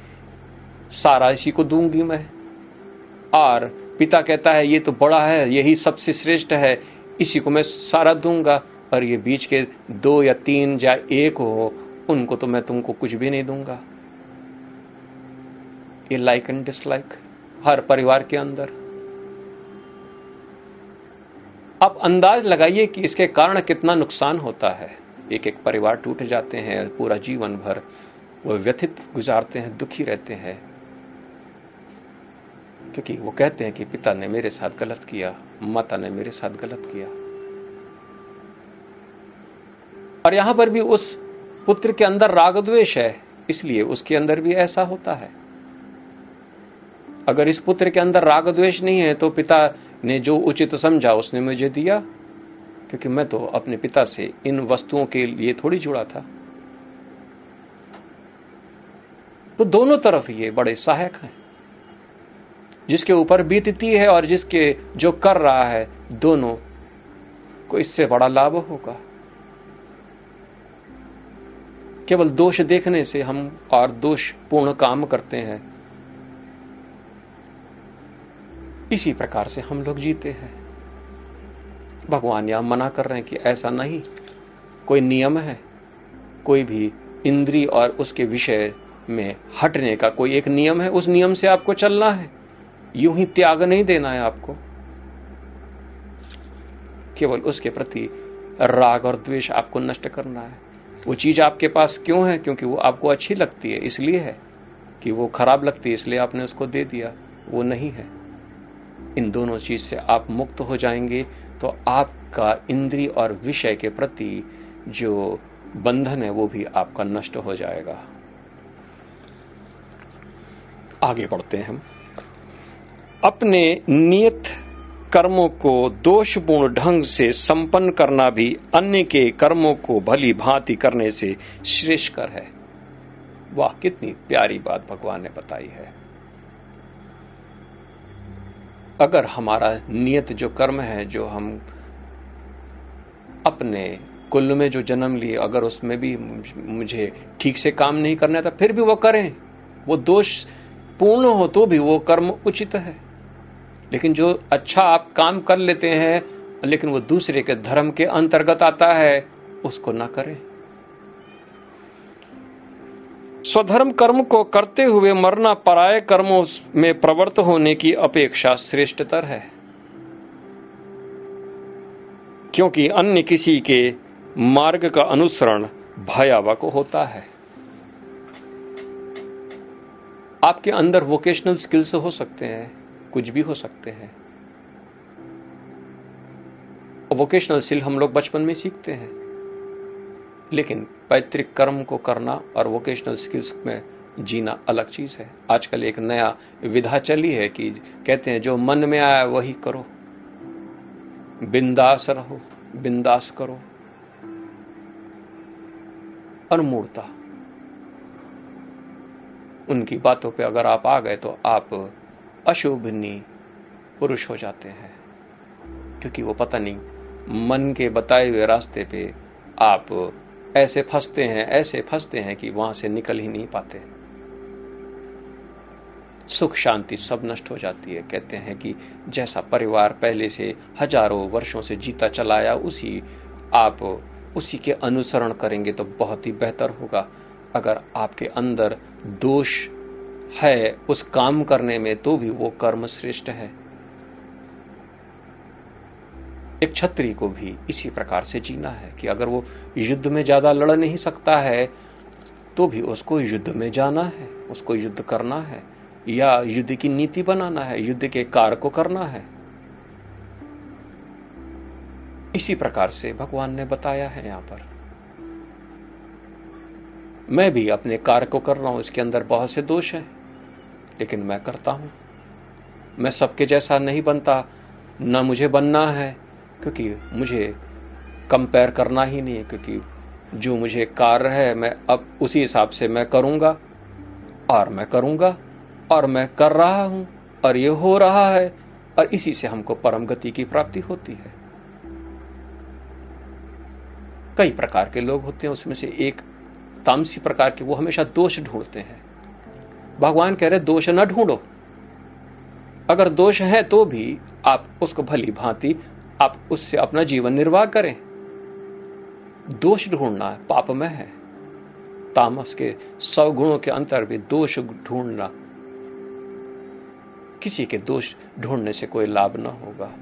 Speaker 1: सारा इसी को दूँगी मैं। और पिता कहता है, ये तो बड़ा है, यही सबसे श्रेष्ठ है, इसी को मैं सारा दूँगा और ये बीच के दो या तीन या एक हो, उनको तो मैं तुमको कुछ भी नहीं दूँगा। ये लाइक एंड डिसलाइक हर परिवार के अंदर। आप अंदाज लगाइए कि इसके कारण कितना नुकसान होता है। एक एक परिवार टूट जाते हैं, पूरा जीवन भर, वो व्यथित गुजारते हैं, दुखी रहते हैं। क्योंकि वो कहते हैं कि पिता ने मेरे साथ गलत किया, माता ने मेरे साथ गलत किया। और यहाँ पर भी उस पुत्र के अंदर राग द्वेष है, इसलिए उसके अंदर भी ऐसा होता है। अगर इस पुत्र के अंदर राग द्वेष नहीं है तो पिता ने जो उचित समझा, उसने मुझे दिया, क्योंकि मैं तो अपने पिता से इन वस्तुओं के लिए थोड़ी जुड़ा था। तो दोनों तरफ़ ये बड़े सहायक हैं। जिसके ऊपर बीतती है और जिसके जो कर रहा है, दोनों को इससे बड़ा लाभ होगा। केवल दोष देखने से हम और दोष पूर्ण काम करते हैं। इसी प्रकार से हम लोग जीते हैं। भगवान यहाँ मना कर रहे हैं कि ऐसा नहीं, कोई नियम है, कोई भी इंद्री और उसके विषय में हटने का कोई एक नियम है, उस नियम से आपको चलना है। यूँ ही त्याग नहीं देना है आपको। केवल उसके प्रति राग और द्वेष आपको नष्ट करना है। वो चीज़ आपके पास क्यों है? क्योंकि वो आपको अच्छी लगती है, इसलिए है कि वो खराब लगती है, इसलिए आपने उसको दे दिया। वो नहीं है। इन दोनों चीज़ से आप मुक्त हो जाएँगे तो आपका इंद्री और विषय के प्रति जो बंधन है, वो भी आपका नष्ट हो जाएगा। आगे बढ़ते हैं हम। अपने नियत कर्मों को दोषपूर्ण ढंग से संपन्न करना भी अन्य के कर्मों को भली भांति करने से श्रेष्ठकर है। वाह, कितनी प्यारी बात भगवान ने बताई है। अगर हमारा नियत जो कर्म है, जो हम अपने कुल में जो जन्म लिए, अगर उसमें भी मुझे ठीक से काम नहीं करना है तो फिर भी वो करें। वो दोष पूर्ण हो तो भी वो कर्म उचित है। लेकिन जो अच्छा आप काम कर लेते हैं, लेकिन वो दूसरे के धर्म के अंतर्गत आता है, उसको ना करें। स्वधर्म कर्म को करते हुए मरना पराय कर्मों में प्रवृत्त होने की अपेक्षा श्रेष्ठतर है। क्योंकि अन्य किसी के मार्ग का अनुसरण भयावक होता है। आपके अंदर वोकेशनल स्किल्स हो सकते हैं। कुछ भी हो सकते हैं। वोकेशनल स्किल हम लोग बचपन में सीखते हैं। लेकिन पैतृक कर्म को करना और वोकेशनल स्किल्स में जीना अलग चीज़ है। आजकल एक नया विधा चली है कि कहते हैं, जो मन में आया वही करो। बिंदास रहो, बिंदास करो। अनमूर्ता। उनकी बातों पे अगर आप आ गए तो आप अशोभनी पुरुष हो जाते हैं। क्योंकि वो पता नहीं, मन के बताए हुए रास्ते पे आप ऐसे फंसते हैं, ऐसे फंसते हैं कि वहाँ से निकल ही नहीं पाते। सुख शांति सब नष्ट हो जाती है। कहते हैं कि जैसा परिवार पहले से हज़ारों वर्षों से जीता चलाया, उसी आप उसी के अनुसरण करेंगे तो बहुत ही बेहतर होगा। अगर आपके अंदर दोष है, उस काम करने में तो भी वो कर्म श्रेष्ठ है। एक छत्री को भी इसी प्रकार से जीना है कि अगर वो युद्ध में ज़्यादा लड़ नहीं सकता है तो भी उसको युद्ध में जाना है, उसको युद्ध करना है, या युद्ध की नीति बनाना है, युद्ध के कार्य को करना है। इसी प्रकार से भगवान ने बताया है यहाँ पर। मैं भी अपने कार्य को कर रहा हूँ, इसके अंदर बहुत से दोष हैं। लेकिन मैं करता हूँ। मैं सबके जैसा नहीं बनता, ना मुझे बनना है, क्योंकि मुझे कंपेयर करना ही नहीं है, क्योंकि जो मुझे कार्य है, मैं अब उसी हिसाब से मैं करूँगा, और मैं करूँगा, और मैं कर रहा हूँ, और ये हो रहा है, और इसी से हमको परम गति की प्राप्ति होती है। कई प्रकार के लोग होते हैं, उसमें से एक तामसी प्रकार के वो हमेशा दोष ढूंढते हैं। भगवान कह रहे, दोष न ढूंढो। अगर दोष है तो भी आप उसको भली भांति, आप उससे अपना जीवन निर्वाह करें। दोष ढूंढना पाप में है। तामस के सौ गुणों के अंतर भी दोष ढूंढना। किसी के दोष ढूँढने से कोई लाभ ना होगा,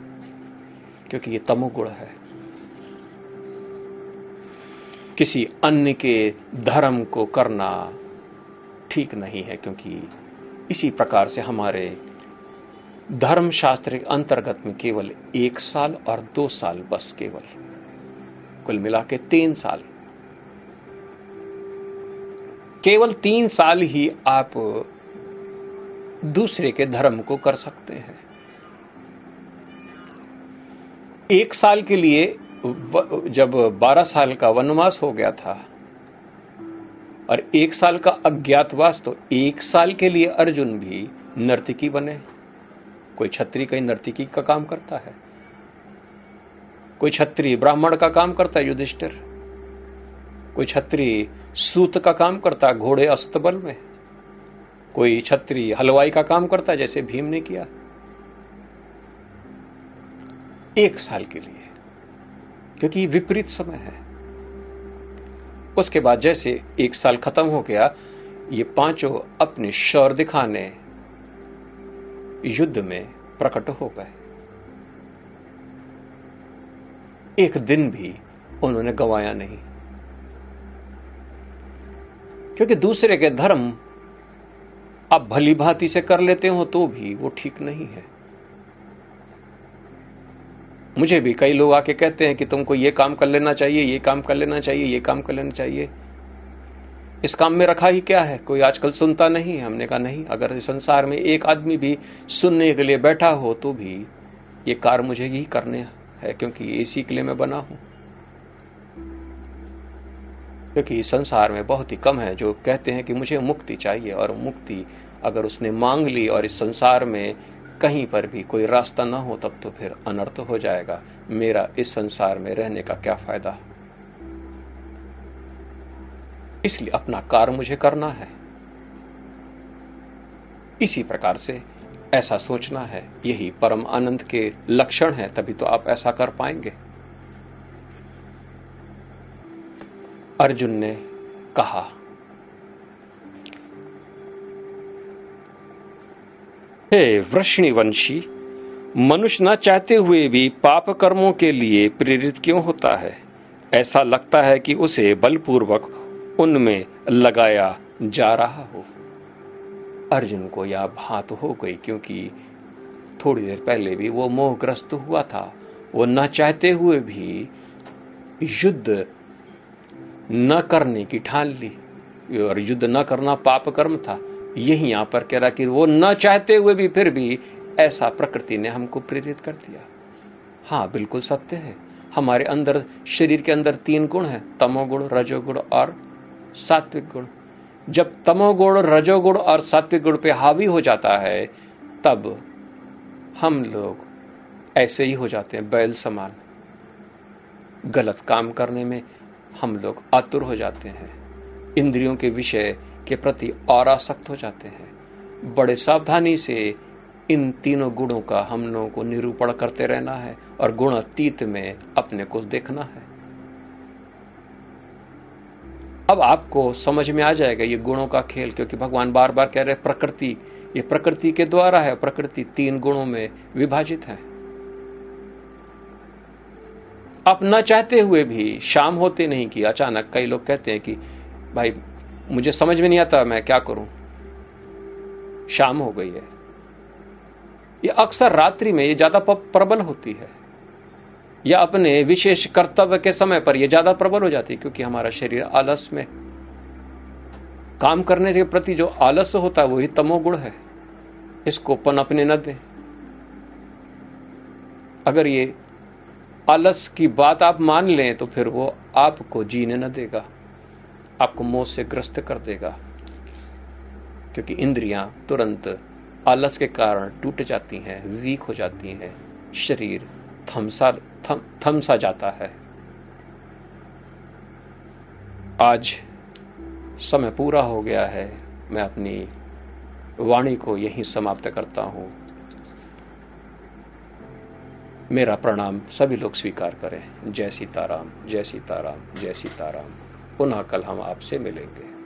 Speaker 1: क्योंकि ये तमोगुण है। किसी अन्य के धर्म को करना ठीक नहीं है क्योंकि इसी प्रकार से हमारे धर्मशास्त्र के अंतर्गत में केवल एक साल और दो साल बस केवल। कुल मिला के तीन साल। केवल तीन साल ही आप दूसरे के धर्म को कर सकते हैं। एक साल के लिए जब बारह साल का वनवास हो गया था और एक साल का अज्ञातवास तो एक साल के लिए अर्जुन भी नर्तकी बने। कोई छत्री कहीं नर्तकी का काम करता है? कोई छत्री ब्राह्मण का काम करता है, युधिष्ठिर? कोई छत्री सूत का काम करता है, घोड़े अस्तबल में? कोई छत्री हलवाई का काम करता है, जैसे भीम ने किया? एक साल के लिए। क्योंकि विपरीत समय है। उसके बाद जैसे एक साल खत्म हो गया, ये पाँचों अपने शौर दिखाने युद्ध में प्रकट हो गए। एक दिन भी उन्होंने गवाया नहीं। क्योंकि दूसरे के धर्म आप भली भांति से कर लेते हो तो भी वो ठीक नहीं है। मुझे भी कई लोग आके कहते हैं कि तुमको ये काम कर लेना चाहिए, ये काम कर लेना चाहिए, ये काम कर लेना चाहिए। इस काम में रखा ही क्या है? कोई आजकल सुनता नहीं हमने कहा, नहीं, अगर संसार में एक आदमी भी सुनने के लिए बैठा हो तो भी ये कार मुझे ही करने है, क्योंकि इसी के लिए मैं बना हूँ। क्योंकि संसार में बहुत ही कम है जो कहते हैं कि मुझे मुक्ति चाहिए, और मुक्ति अगर उसने मांग ली और इस संसार में कहीं पर भी कोई रास्ता ना हो, तब तो फिर अनर्थ हो जाएगा। मेरा इस संसार में रहने का क्या फ़ायदा? इसलिए अपना कार्य मुझे करना है। इसी प्रकार से ऐसा सोचना है। यही परम आनंद के लक्षण है, तभी तो आप ऐसा कर पाएँगे। अर्जुन ने कहा हे वृष्णिवंशी मनुष्य न चाहते हुए भी पाप कर्मों के लिए प्रेरित क्यों होता है? ऐसा लगता है कि उसे बलपूर्वक उनमें लगाया जा रहा हो। अर्जुन को यह भात हो गई क्योंकि थोड़ी देर पहले भी वो मोहग्रस्त हुआ था। वो न चाहते हुए भी युद्ध न करने की ठान ली, और युद्ध न करना पाप कर्म था। यही यहाँ पर कह रहा कि वो न चाहते हुए भी, फिर भी ऐसा प्रकृति ने हमको प्रेरित कर दिया। हाँ बिल्कुल सत्य है। हमारे अंदर, शरीर के अंदर तीन गुण है, तमोगुण, रजोगुण और सात्विक गुण। जब तमोगुण, रजोगुण और सात्विक गुण पे हावी हो जाता है, तब हम लोग ऐसे ही हो जाते हैं, बैल समान। गलत काम करने में हम लोग आतुर हो जाते हैं। इंद्रियों के विषय के प्रति और आसक्त हो जाते हैं। बड़े सावधानी से इन तीनों गुणों का हम लोगों को निरूपण करते रहना है और गुण अतीत में अपने को देखना है। अब आपको समझ में आ जाएगा ये गुणों का खेल, क्योंकि भगवान बार बार कह रहे हैं, प्रकृति, ये प्रकृति के द्वारा है, प्रकृति तीन गुणों में विभाजित है। आप न चाहते हुए भी, शाम होते नहीं कि अचानक कई लोग कहते हैं कि, भाई मुझे समझ में नहीं आता मैं क्या करूँ। शाम हो गई है। ये अक्सर रात्रि में ये ज़्यादा प्रबल होती है। या अपने विशेष कर्तव्य के समय पर यह ज़्यादा प्रबल हो जाती है, क्योंकि हमारा शरीर आलस में काम करने के प्रति जो आलस होता है वही तमोगुण है। इसको पनपने न दें। अगर ये आलस की बात आप मान लें तो फिर वो आपको जीने न देगा। आपको मोह से ग्रस्त कर देगा। क्योंकि इंद्रियाँ तुरंत आलस के कारण टूट जाती हैं, वीक हो जाती हैं। शरीर थमसा, थम, थमसा जाता है। आज समय पूरा हो गया है। मैं अपनी वाणी को यहीं समाप्त करता हूँ। मेरा प्रणाम सभी लोग स्वीकार करें। जय सीताराम जय सीताराम जय सीताराम। पुनः कल हम आपसे मिलेंगे।